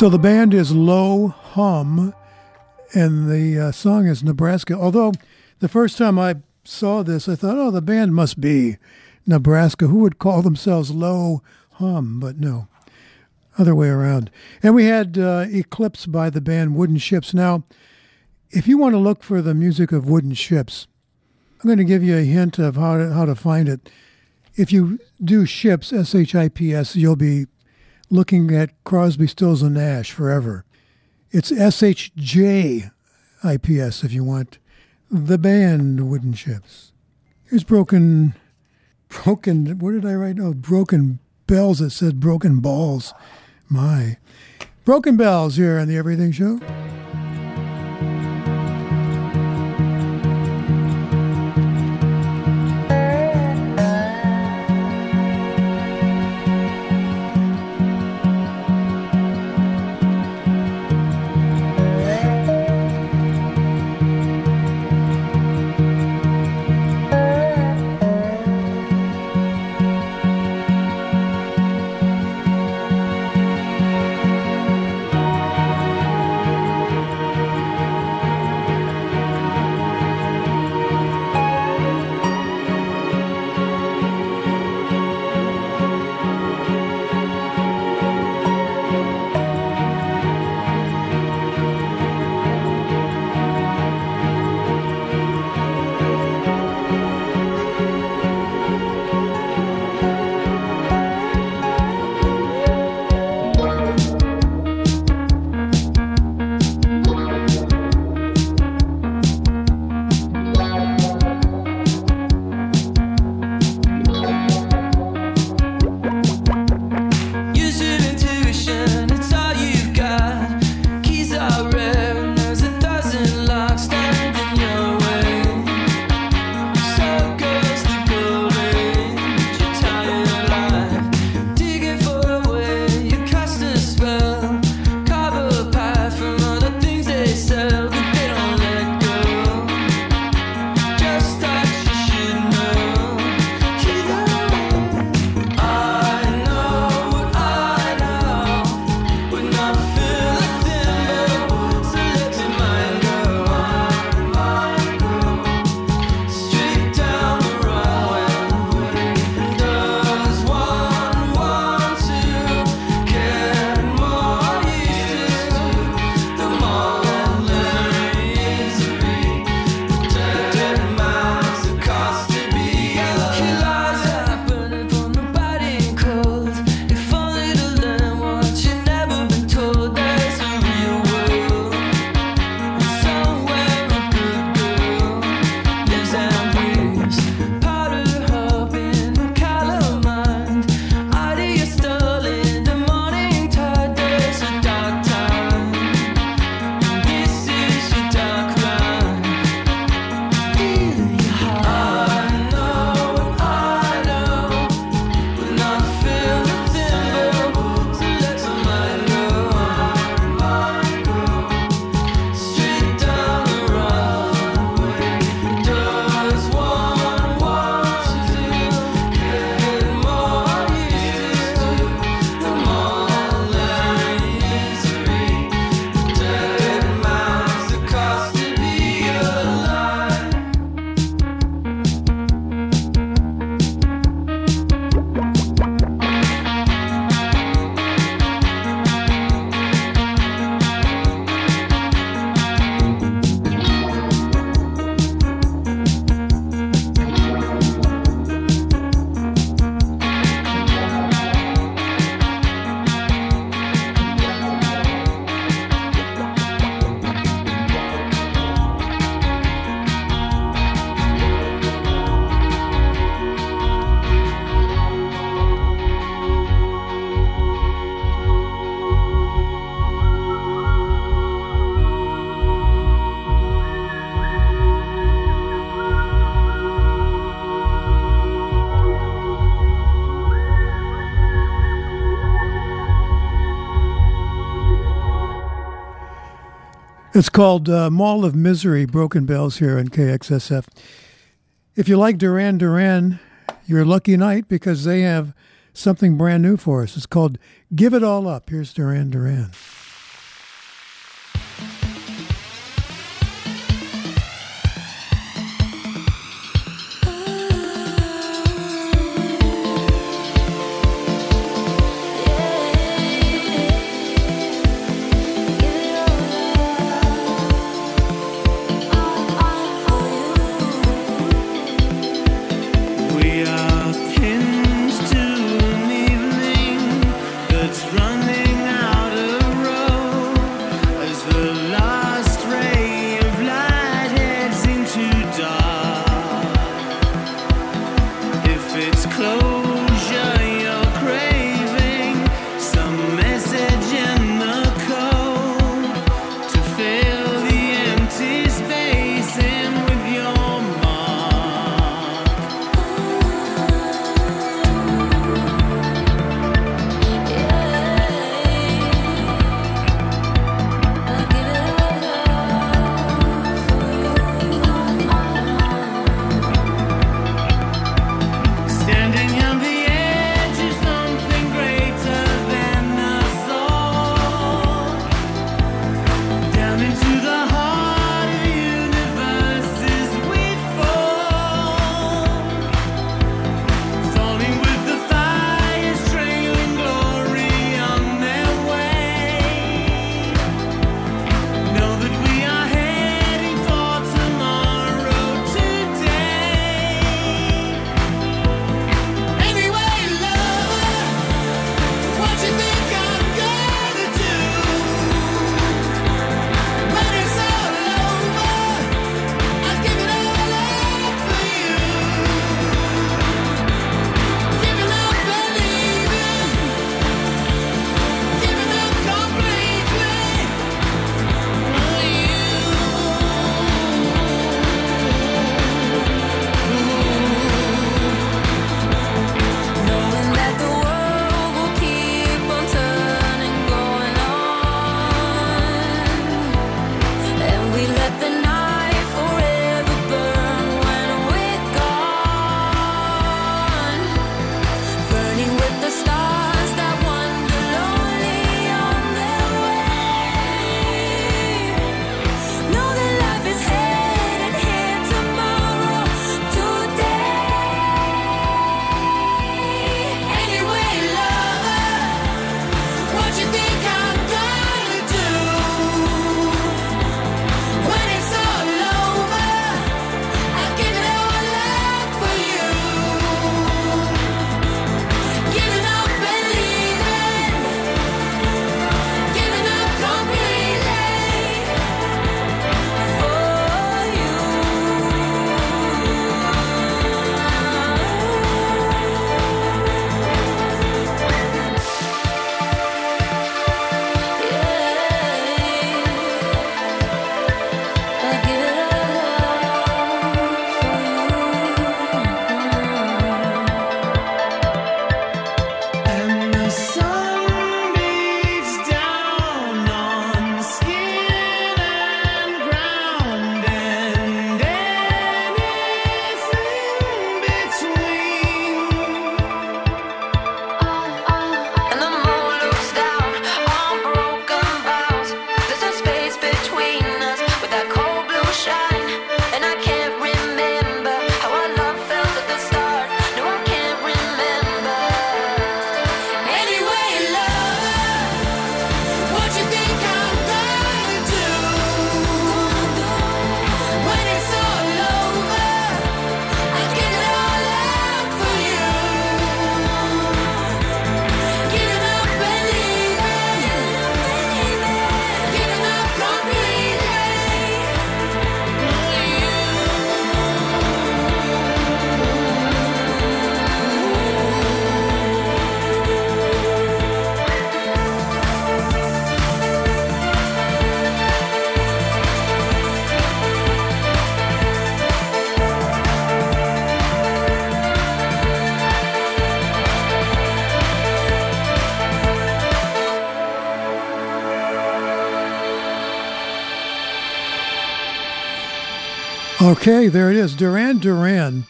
So the band is Low Hum, and the uh, song is Nebraska. Although the first time I saw this, I thought, oh, the band must be Nebraska. Who would call themselves Low Hum? But no, other way around. And we had uh, Eclipse by the band Wooden Shjips. Now, if you want to look for the music of Wooden Shjips, I'm going to give you a hint of how to, how to find it. If you do ships, S H I P S, you'll be looking at Crosby, Stills, and Nash forever. It's S H J I P S if you want the band Wooden Shjips. Here's broken, broken. What did I write? Oh, broken bells. It said broken balls. My broken bells here on the Everything Show. It's called uh, Mall of Misery, Broken Bells here on KXSF. If you like Duran Duran, you're lucky night because they have something brand new for us. It's called Give It All Up. Here's Duran Duran. Okay, there it is. Duran Duran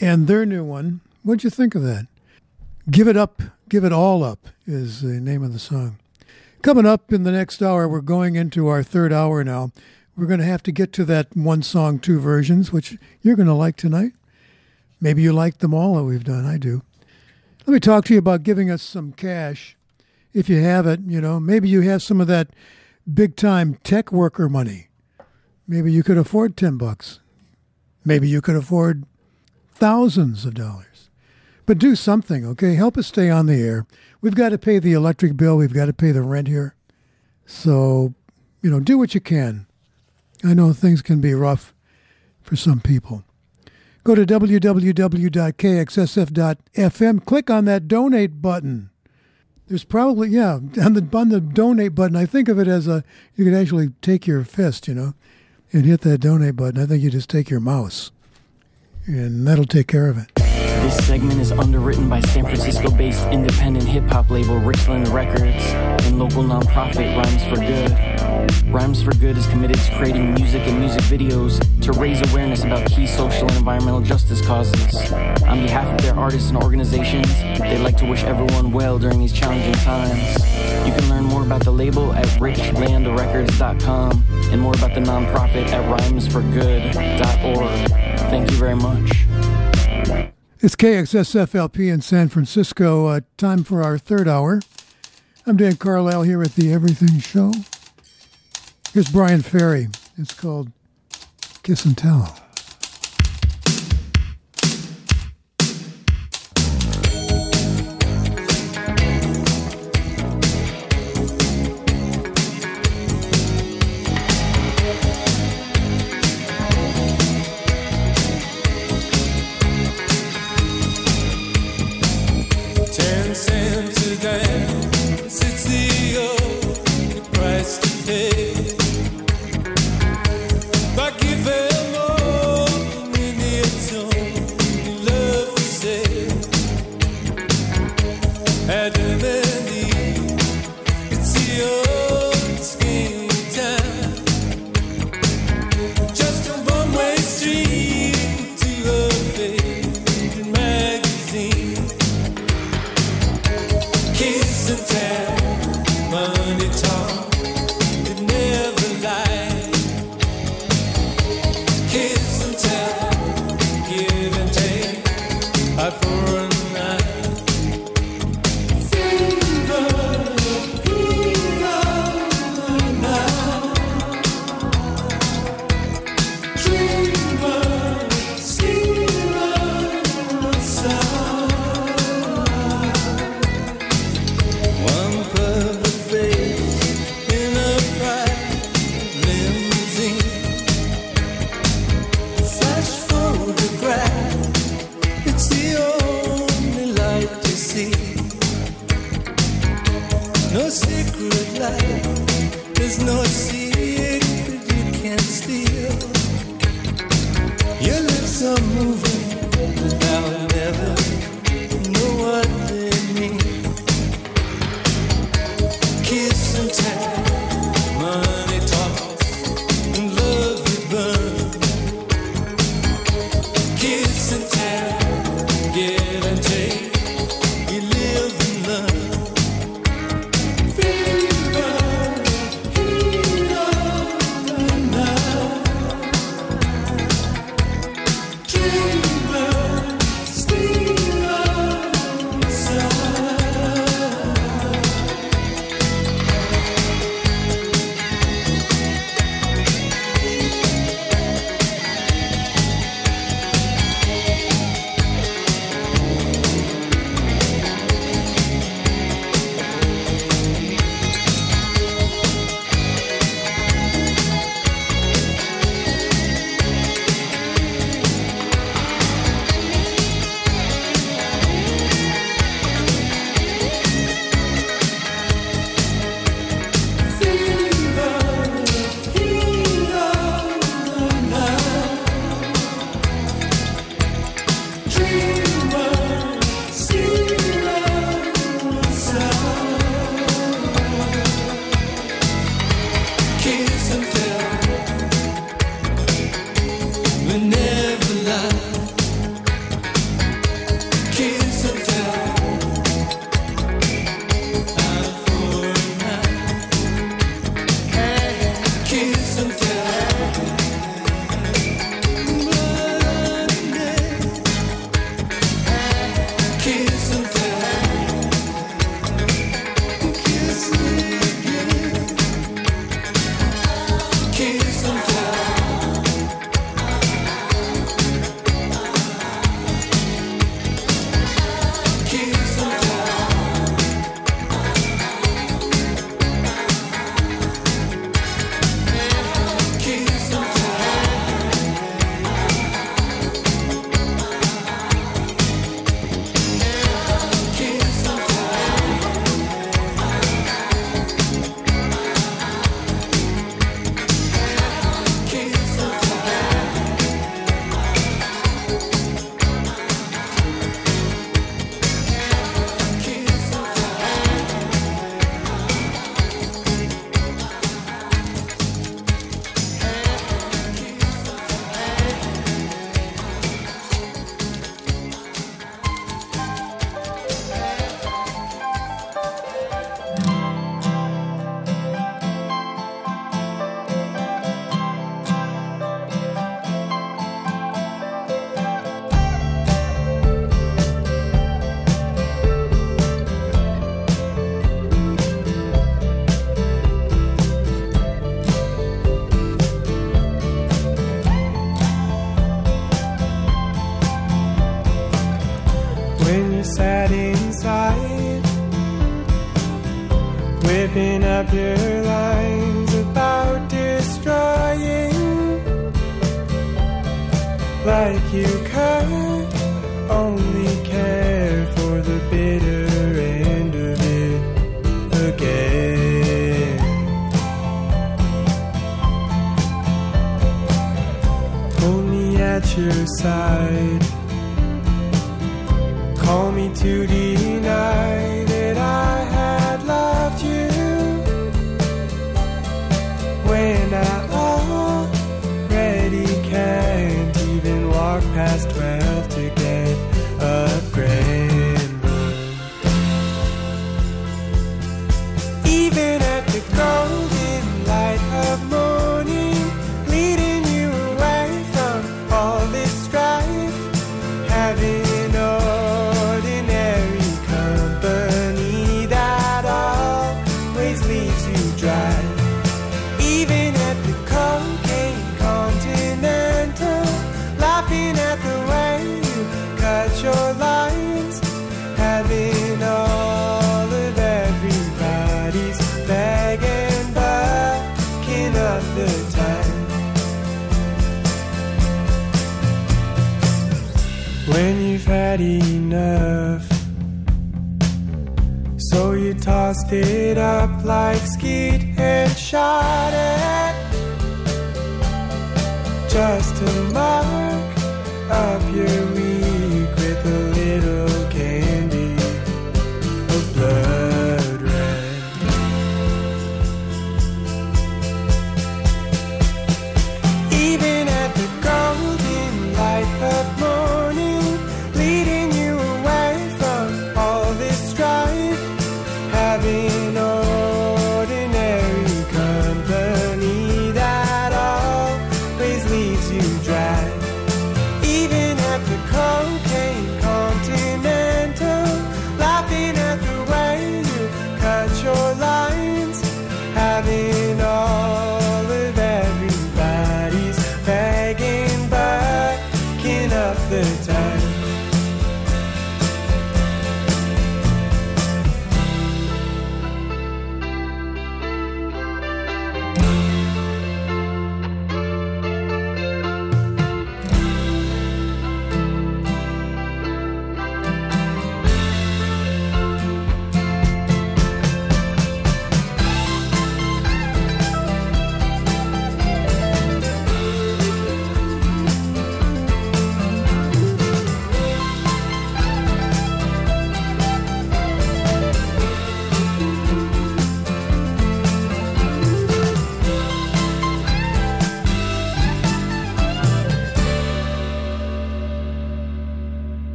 and their new one. What'd you think of that? Give It Up, Give It All Up is the name of the song. Coming up in the next hour, we're going into our third hour now. We're going to have to get to that one song, two versions, which you're going to like tonight. Maybe you like them all that we've done. I do. Let me talk to you about giving us some cash. If you have it, you know, maybe you have some of that big time tech worker money. Maybe you could afford 10 bucks. Maybe you could afford thousands of dollars. But do something, okay? Help us stay on the air. We've got to pay the electric bill, we've got to pay the rent here. So, you know, do what you can. I know things can be rough for some people. Go to www.kxsf.fm, click on that donate button. There's probably, yeah, on the, on the donate button, I think of it as a, you could actually take your fist, you know, and hit that donate button. I think you just take your mouse, and that'll take care of it. This segment is underwritten by San Francisco based independent hip hop label Richland Records and local nonprofit Rhymes for Good. Rhymes for Good is committed to creating music and music videos to raise awareness about key social and environmental justice causes. On behalf of their artists and organizations, they'd like to wish everyone well during these challenging times. You can learn more about the label at richlandrecords.com and more about the nonprofit at rhymesforgood.org. Thank you very much. It's KXSFLP in San Francisco. Uh, time for our third hour. I'm Dan Carlisle here at the Everything Show. Here's Bryan Ferry. It's called Kiss and Tell.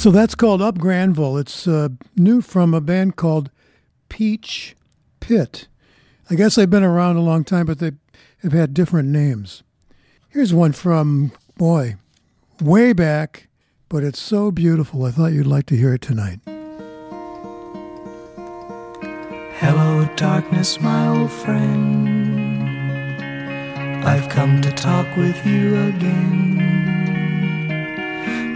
So that's called Up Granville. It's uh, new from a band called Peach Pit. I guess they've been around a long time, but they have had different names. Here's one from, boy, way back, but it's so beautiful. I thought you'd like to hear it tonight. Hello, darkness, my old friend. I've come to talk with you again.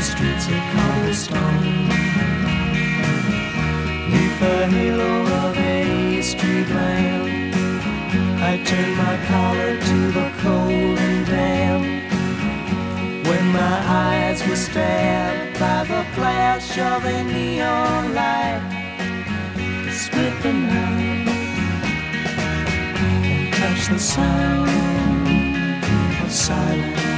streets of cobblestone, neath the halo of a street lamp. I turned my collar to the cold and damp. When my eyes were stabbed by the flash of a neon light, it split the night and touched the sound of silence.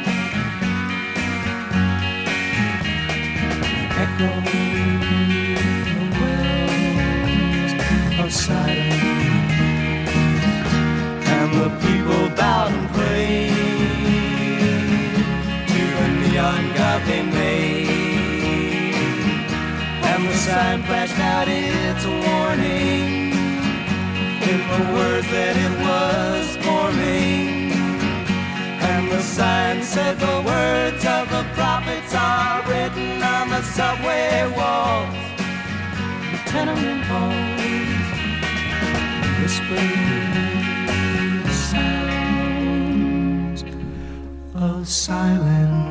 Sign flashed out its warning in the words that it was forming. The sign said the words of the prophets are written on the subway walls, the tenement halls, whispered sounds of silence.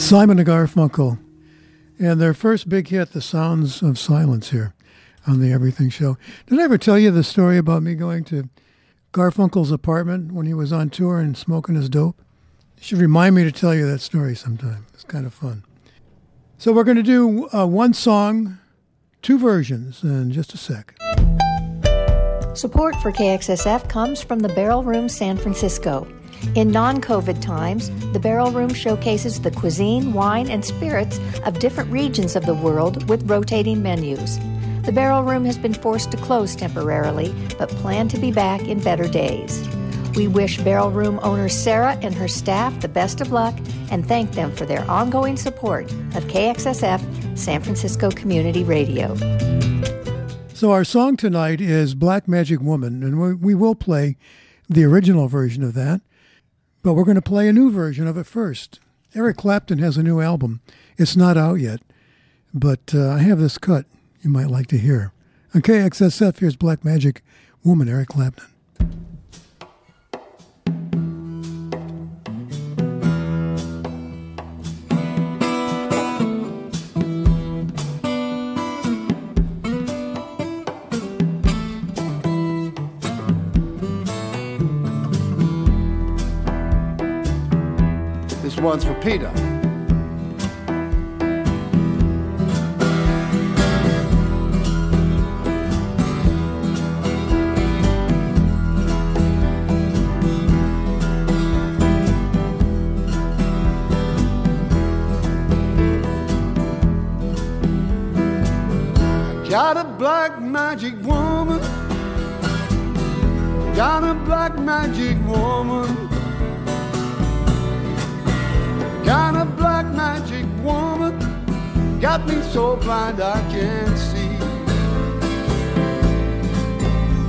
Simon and Garfunkel. And their first big hit, The Sounds of Silence, here on the Everything Show. Did I ever tell you the story about me going to Garfunkel's apartment when he was on tour and smoking his dope? You should remind me to tell you that story sometime. It's kind of fun. So we're going to do uh, one song, two versions in just a sec. Support for KXSF comes from the Barrel Room San Francisco. In non COVID times, the Barrel Room showcases the cuisine, wine, and spirits of different regions of the world with rotating menus. The Barrel Room has been forced to close temporarily, but plan to be back in better days. We wish Barrel Room owner Sarah and her staff the best of luck and thank them for their ongoing support of KXSF San Francisco Community Radio. So our song tonight is Black Magic Woman, and we, will play the original version of that, but we're going to play a new version of it first. Eric Clapton has a new album. It's not out yet, but uh, I have this cut you might like to hear. On KXSF, here's Black Magic Woman, Eric Clapton. This one's for Peter. Black magic woman. Got a black magic woman. Got a black magic woman. Got me so blind I can't see.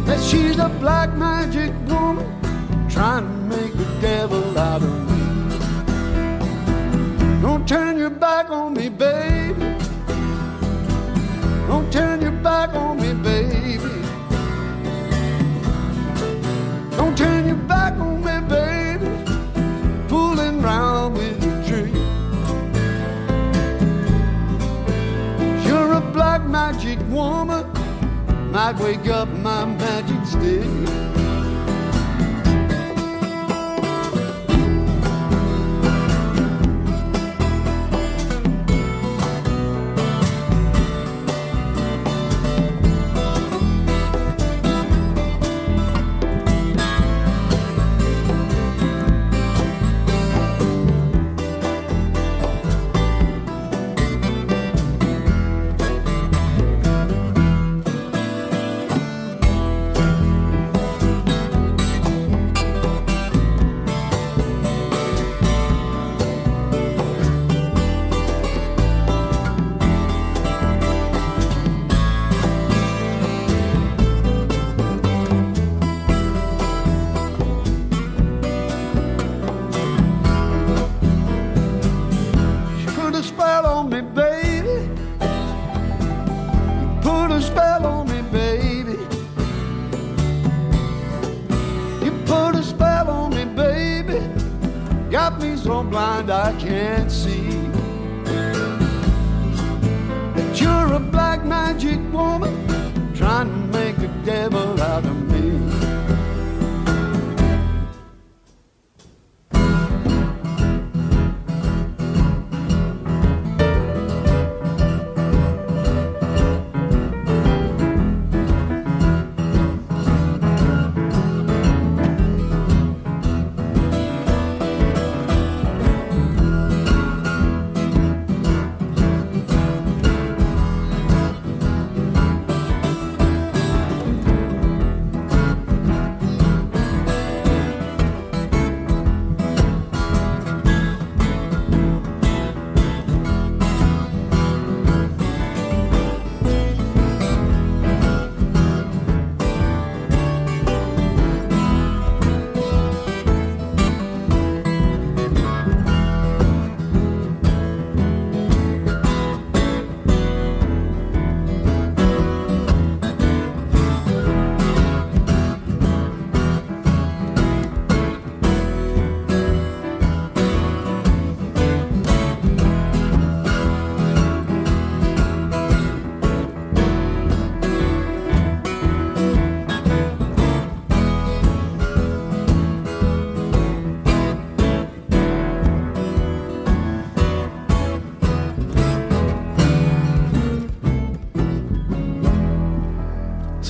That she's a black magic woman. Trying to make the devil out of me. Don't turn your back on me, baby. Don't turn your back on me, baby. Don't turn your back on me, baby. Fooling around with your dream. You're a black magic woman. Might wake up my magic stick.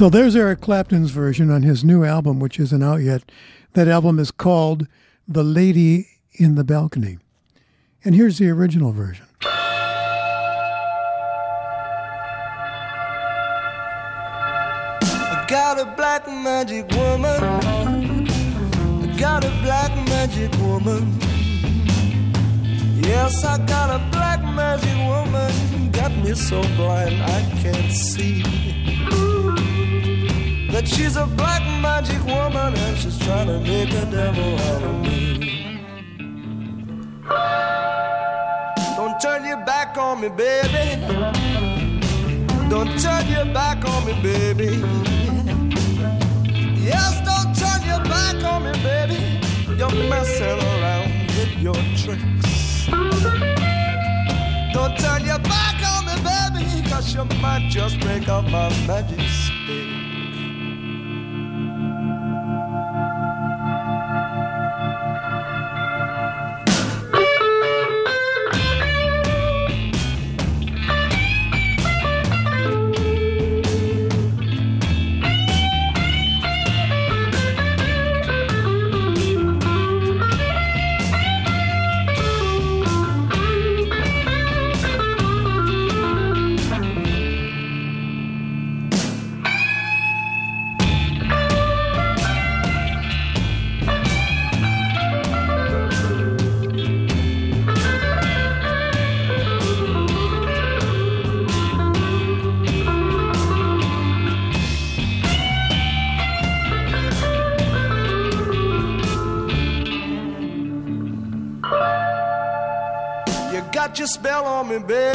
So there's Eric Clapton's version on his new album, which isn't out yet. That album is called The Lady in the Balcony. And here's the original version. I got a black magic woman. I got a black magic woman. Yes, I got a black magic woman. Got me so blind I can't see. That she's a black magic woman and she's trying to make a devil out of me. Don't turn your back on me, baby. Don't turn your back on me, baby. Yes, don't turn your back on me, baby. You're messing around with your tricks. Don't turn your back on me, baby, cause you might just break up my magic stick. Me, baby.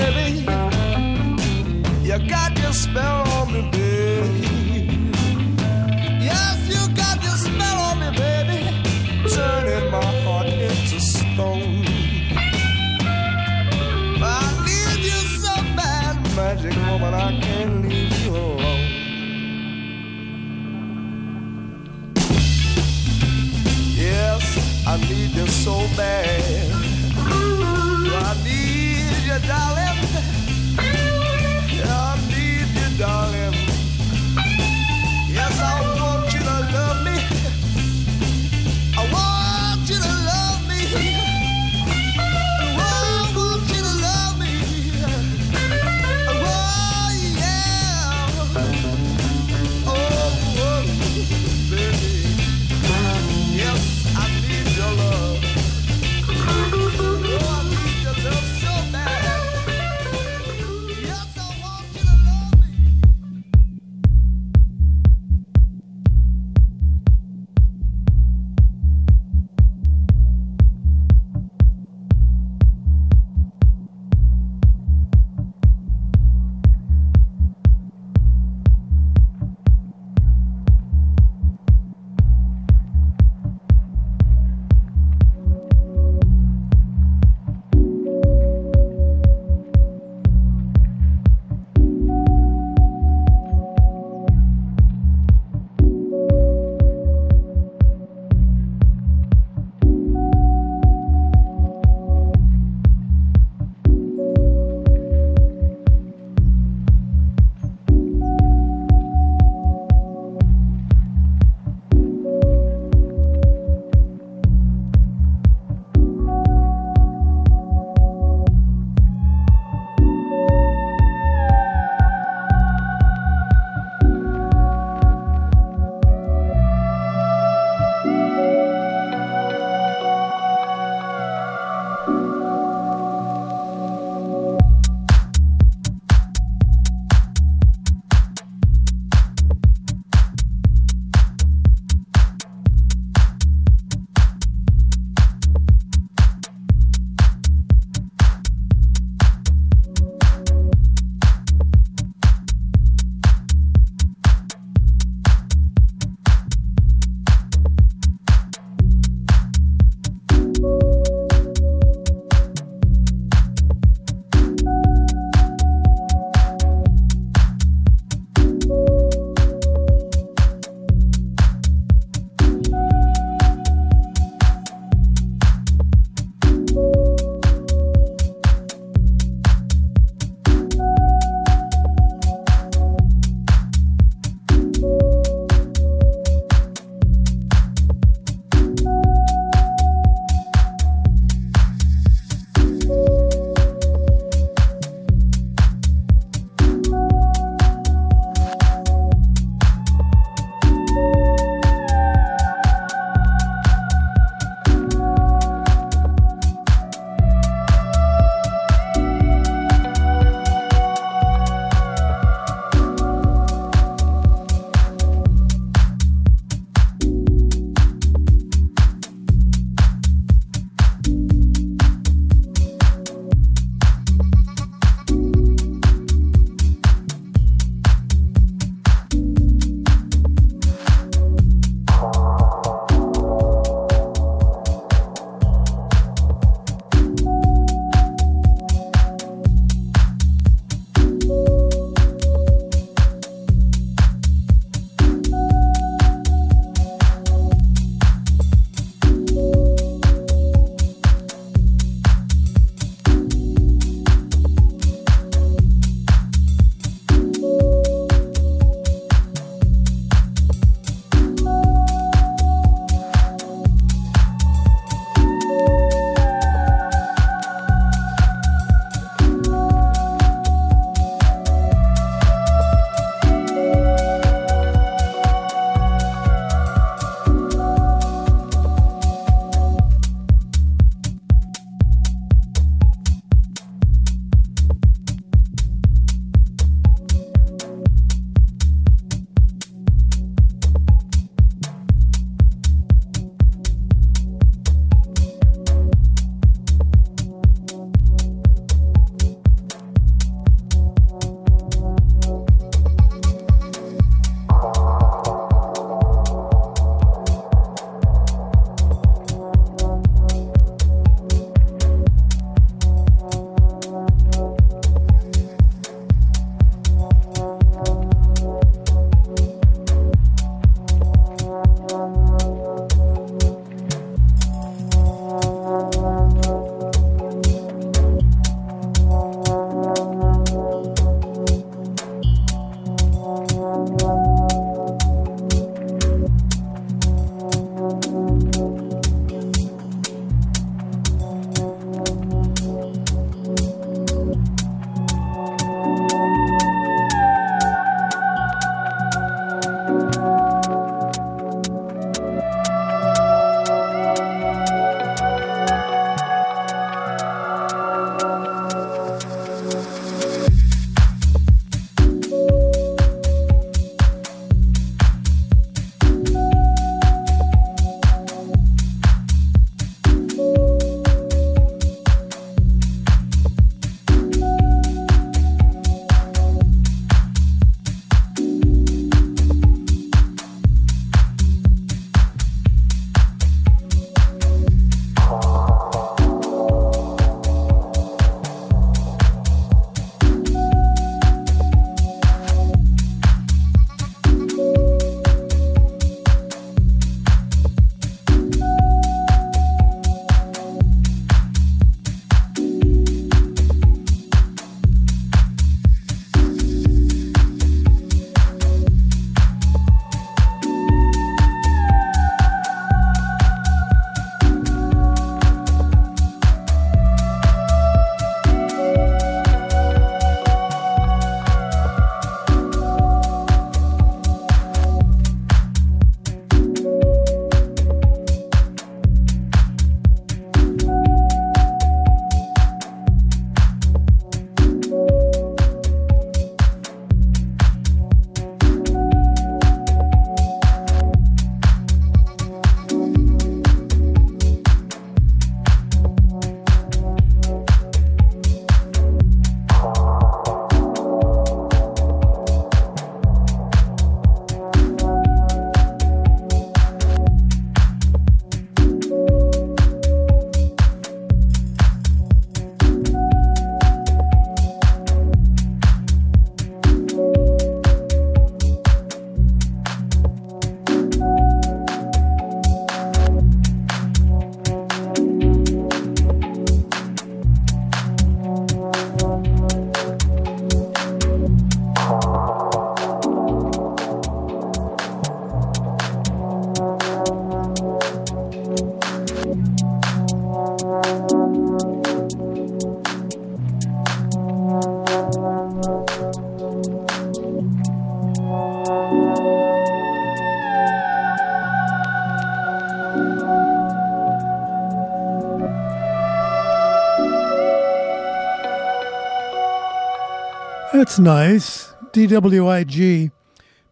That's nice. DWIG,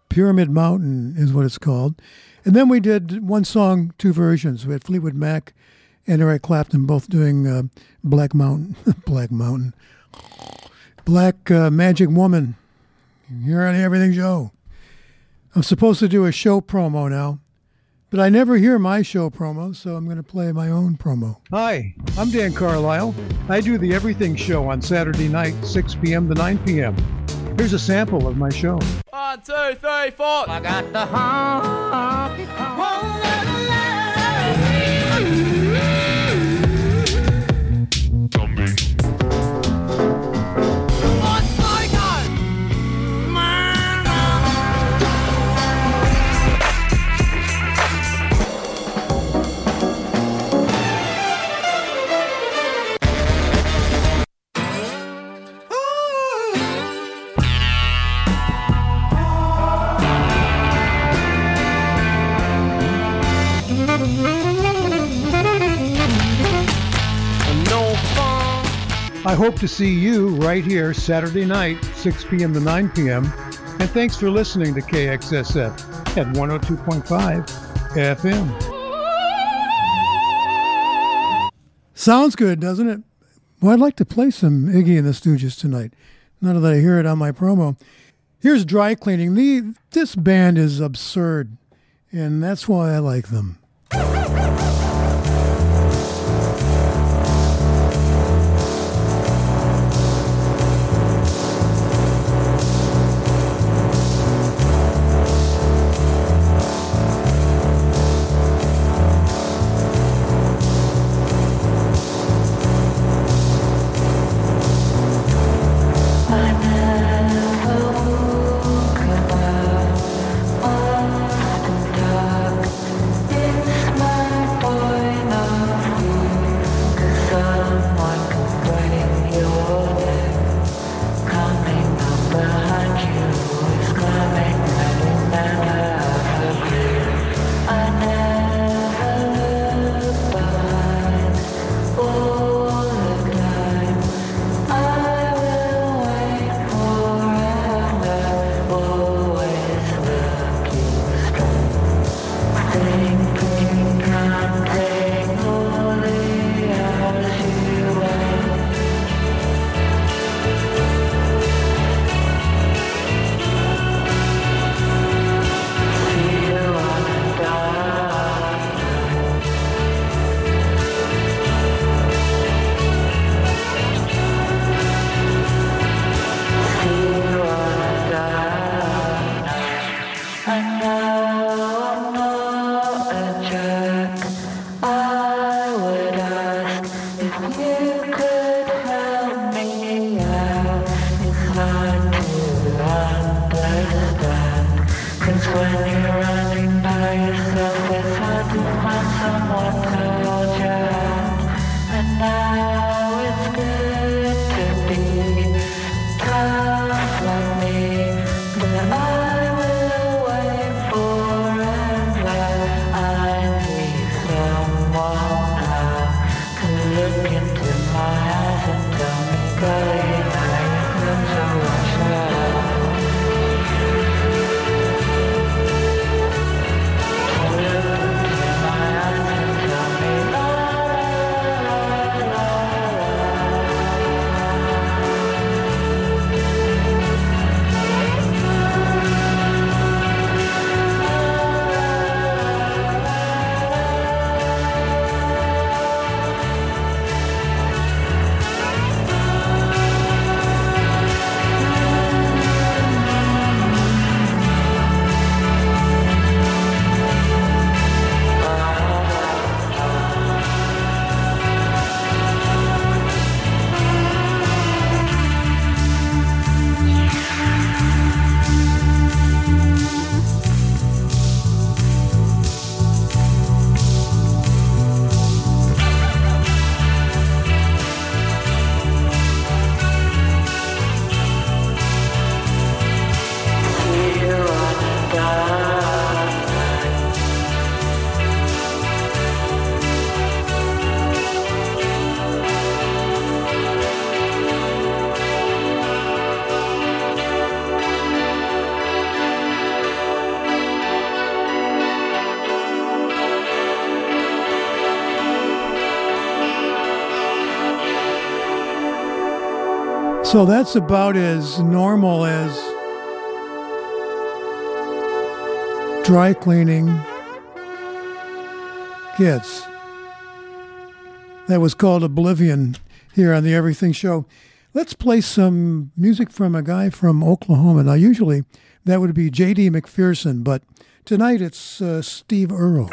Pyramid Mountain is what it's called. And then we did one song, two versions. We had Fleetwood Mac and Eric Clapton both doing uh, Black Mountain. Black Mountain. Black uh, Magic Woman. Here on Everything Joe. I'm supposed to do a show promo now, but I never hear my show promo, so I'm going to play my own promo. Hi, I'm Dan Carlisle. I do the Everything Show on Saturday night, 6 p.m. to 9 p.m. Here's a sample of my show. One, two, three, four. I got the I hope to see you right here Saturday night, 6 p.m. to 9 p.m. And thanks for listening to KXSF at 102.5 FM. Sounds good, doesn't it? Well, I'd like to play some Iggy and the Stooges tonight. Now that I hear it on my promo. Here's Dry Cleaning. The, this band is absurd, and that's why I like them. So that's about as normal as dry cleaning gets. That was called Oblivion here on the Everything Show. Let's play some music from a guy from Oklahoma. Now, usually that would be J.D. McPherson, but tonight it's uh, Steve Earle.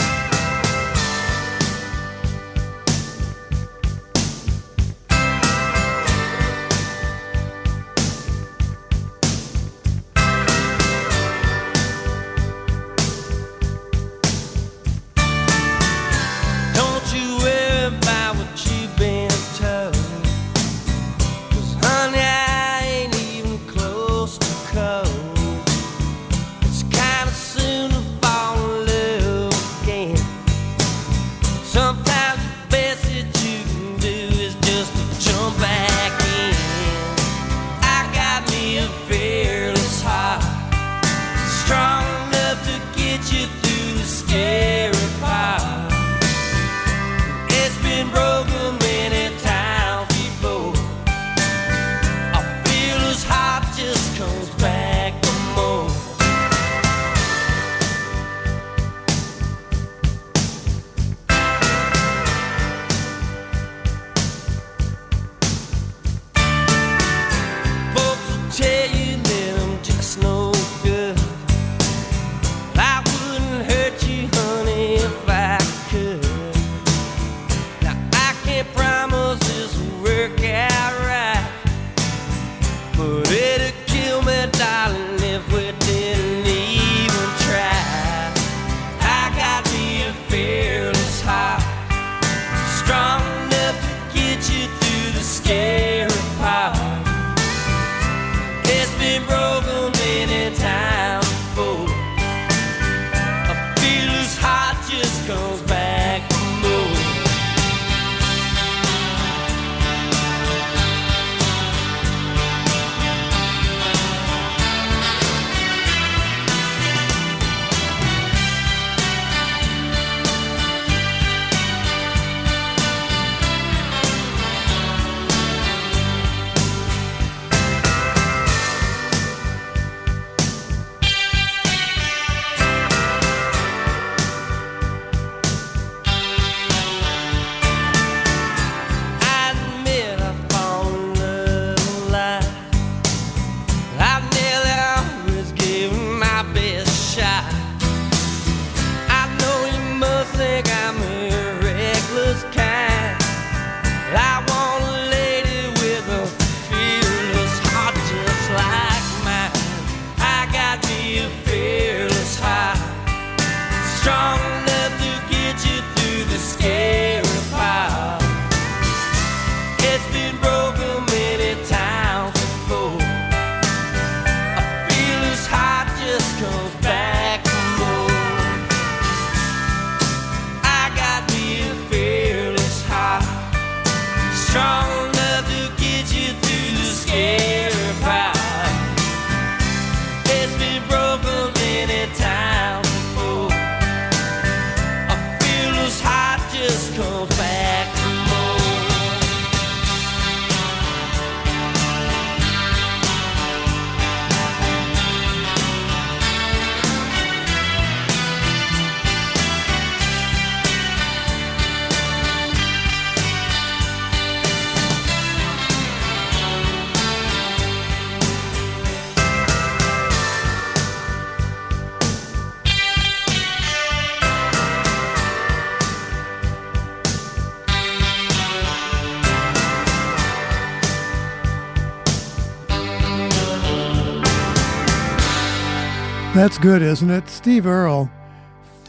That's good, isn't it? Steve Earle,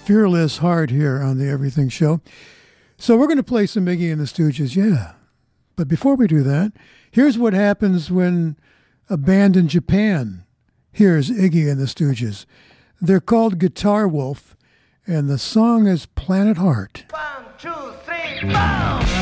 fearless heart here on the Everything Show. So we're going to play some Iggy and the Stooges, yeah. But before we do that, here's what happens when a band in Japan hears Iggy and the Stooges. They're called Guitar Wolf, and the song is Planet Heart. One, two, three, boom!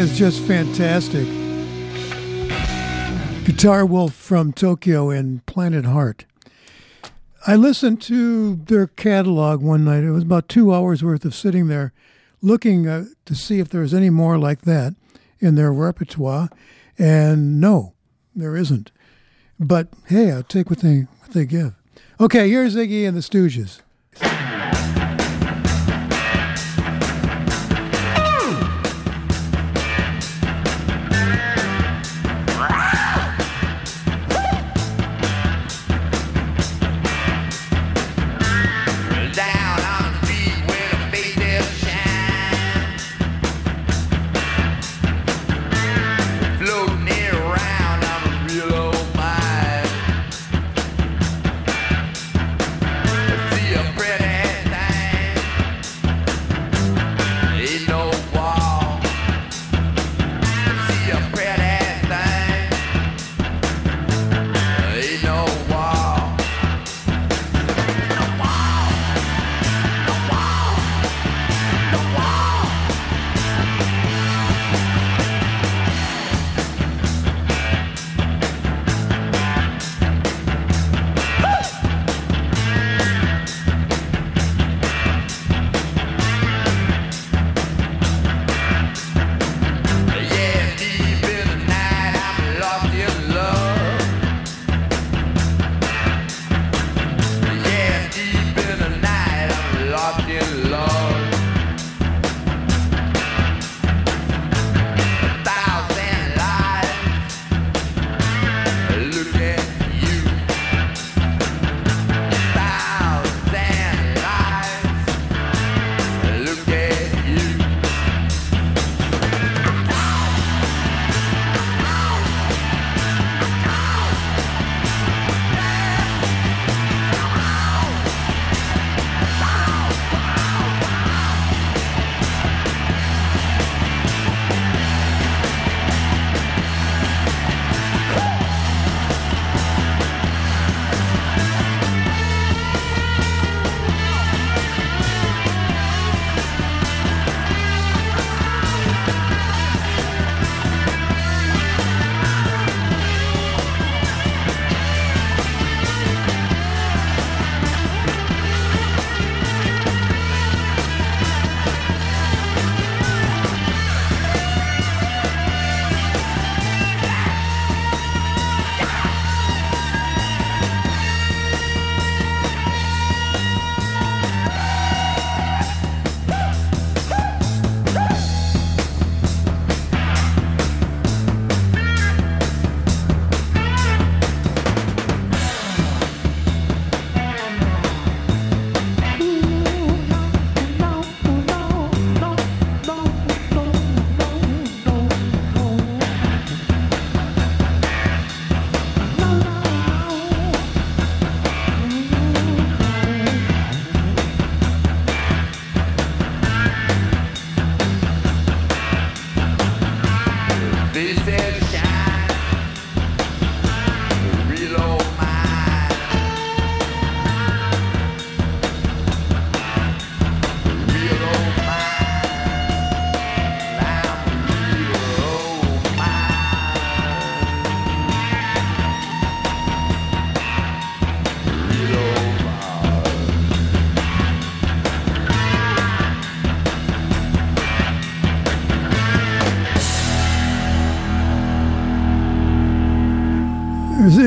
Is just fantastic. Guitar Wolf from Tokyo and Planet Heart. I listened to their catalog one night. It was about two hours worth of sitting there looking uh, to see if there was any more like that in their repertoire. And no, there isn't. But hey, I'll take what they, what they give. Okay, here's Iggy and the Stooges.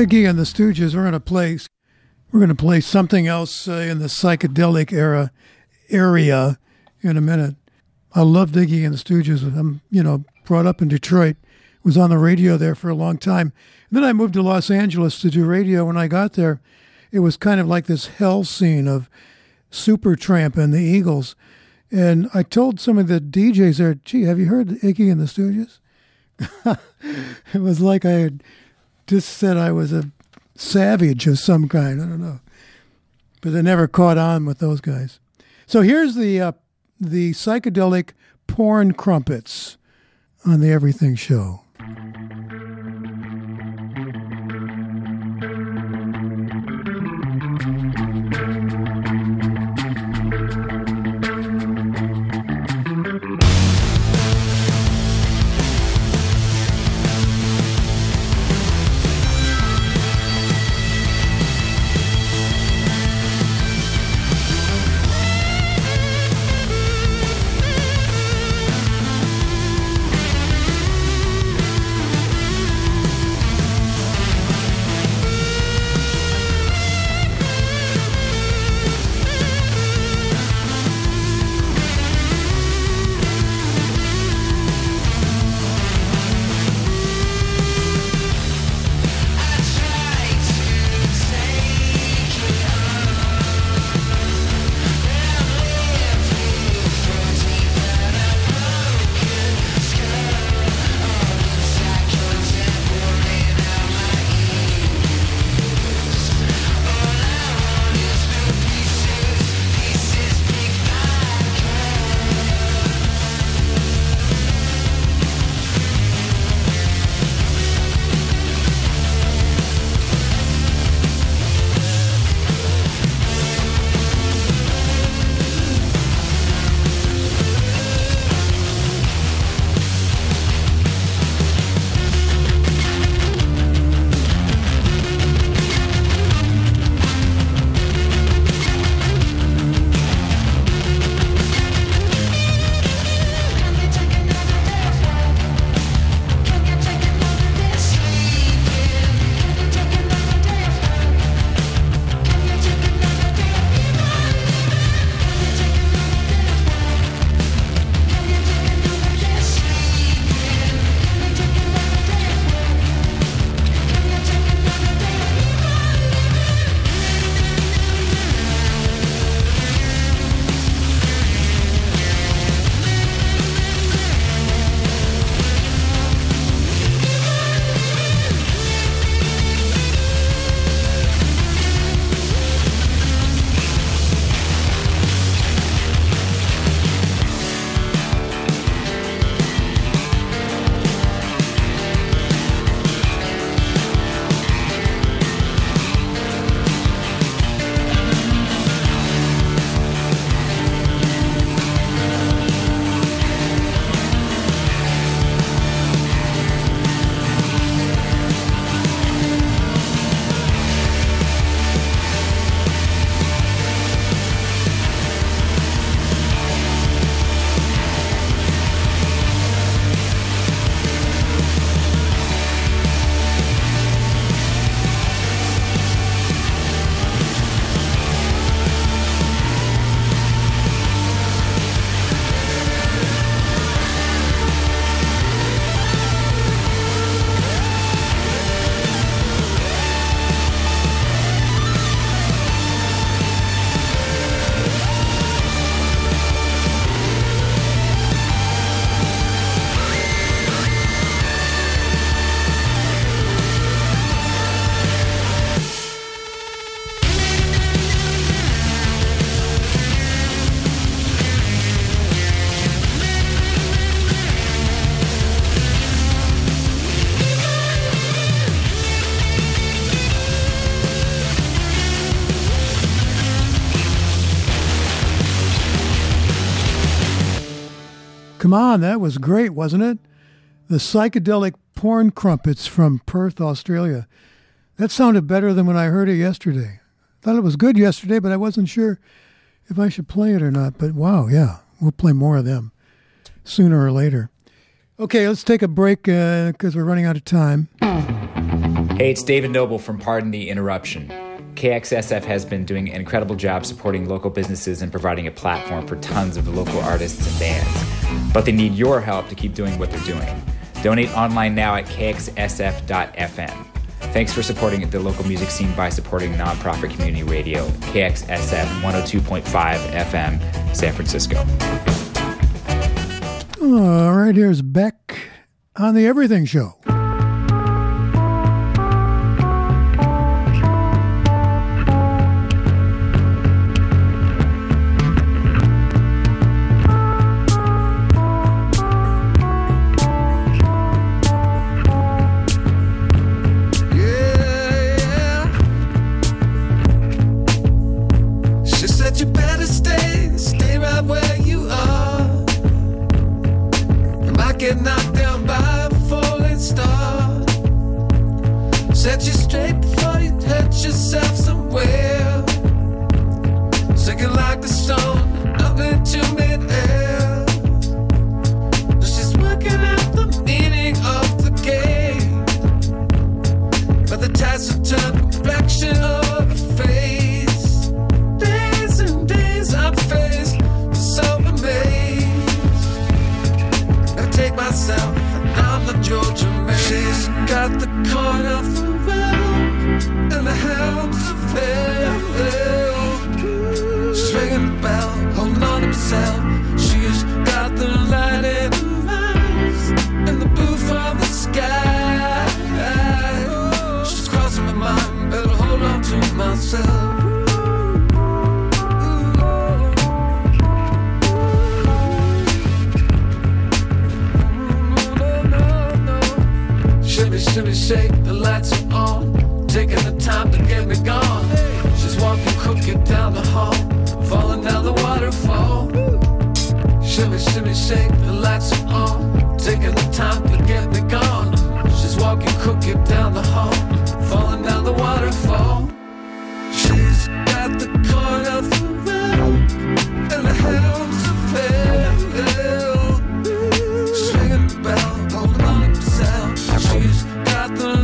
Ziggy and the Stooges. We're to play. We're to play something else uh, in the psychedelic era area in a minute. I love Iggy and the Stooges. I'm, you know, brought up in Detroit. Was on the radio there for a long time. And then I moved to Los Angeles to do radio. When I got there, it was kind of like this hell scene of Supertramp and the Eagles. And I told some of the DJs there, "Gee, have you heard Iggy and the Stooges?" it was like I had just said I was a savage of some kind. I don't know, but they never caught on with those guys. So here's the uh, the psychedelic porn crumpets on the Everything Show. Come on, that was great, wasn't it? The psychedelic porn crumpets from Perth, Australia. That sounded better than when I heard it yesterday. Thought it was good yesterday, but I wasn't sure if I should play it or not. But wow, yeah, we'll play more of them sooner or later. Okay, let's take a break because uh, we're running out of time. Hey, it's David Noble from Pardon the Interruption. KXSF has been doing an incredible job supporting local businesses and providing a platform for tons of local artists and bands. But they need your help to keep doing what they're doing. Donate online now at kxsf.fm. Thanks for supporting the local music scene by supporting nonprofit community radio, KXSF 102.5 FM, San Francisco. All right, here's Beck on the Everything Show. got the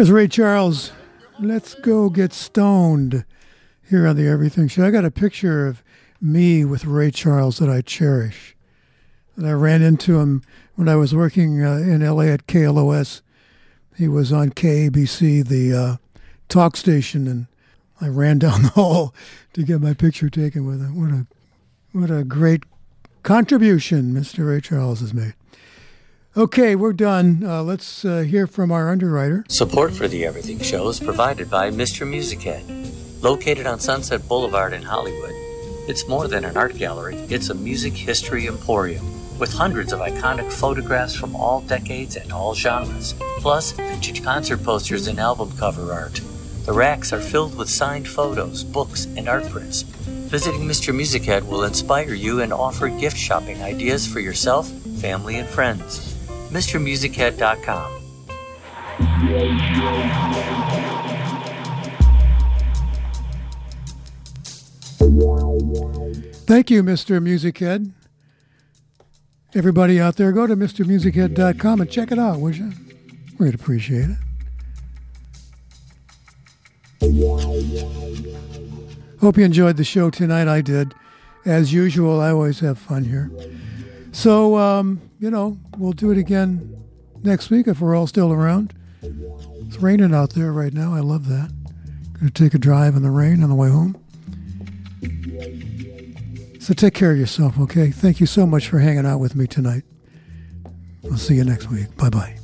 There's Ray Charles. Let's go get stoned here on the Everything Show. I got a picture of me with Ray Charles that I cherish. And I ran into him when I was working uh, in LA at KLOS. He was on KABC, the uh, talk station, and I ran down the hall to get my picture taken with him. What a what a great contribution Mr. Ray Charles has made. Okay, we're done. Uh, let's uh, hear from our underwriter. Support for the Everything Show is provided by Mr. Music Head. Located on Sunset Boulevard in Hollywood, it's more than an art gallery, it's a music history emporium with hundreds of iconic photographs from all decades and all genres, plus vintage concert posters and album cover art. The racks are filled with signed photos, books, and art prints. Visiting Mr. Music Head will inspire you and offer gift shopping ideas for yourself, family, and friends. MrMusicHead.com. Thank you, Mr. Music Head. Everybody out there, go to MrMusicHead.com and check it out, would you? We'd appreciate it. Hope you enjoyed the show tonight. I did. As usual, I always have fun here. So, um, you know, we'll do it again next week if we're all still around. It's raining out there right now. I love that. Gonna take a drive in the rain on the way home. So take care of yourself, okay? Thank you so much for hanging out with me tonight. We'll see you next week. Bye bye.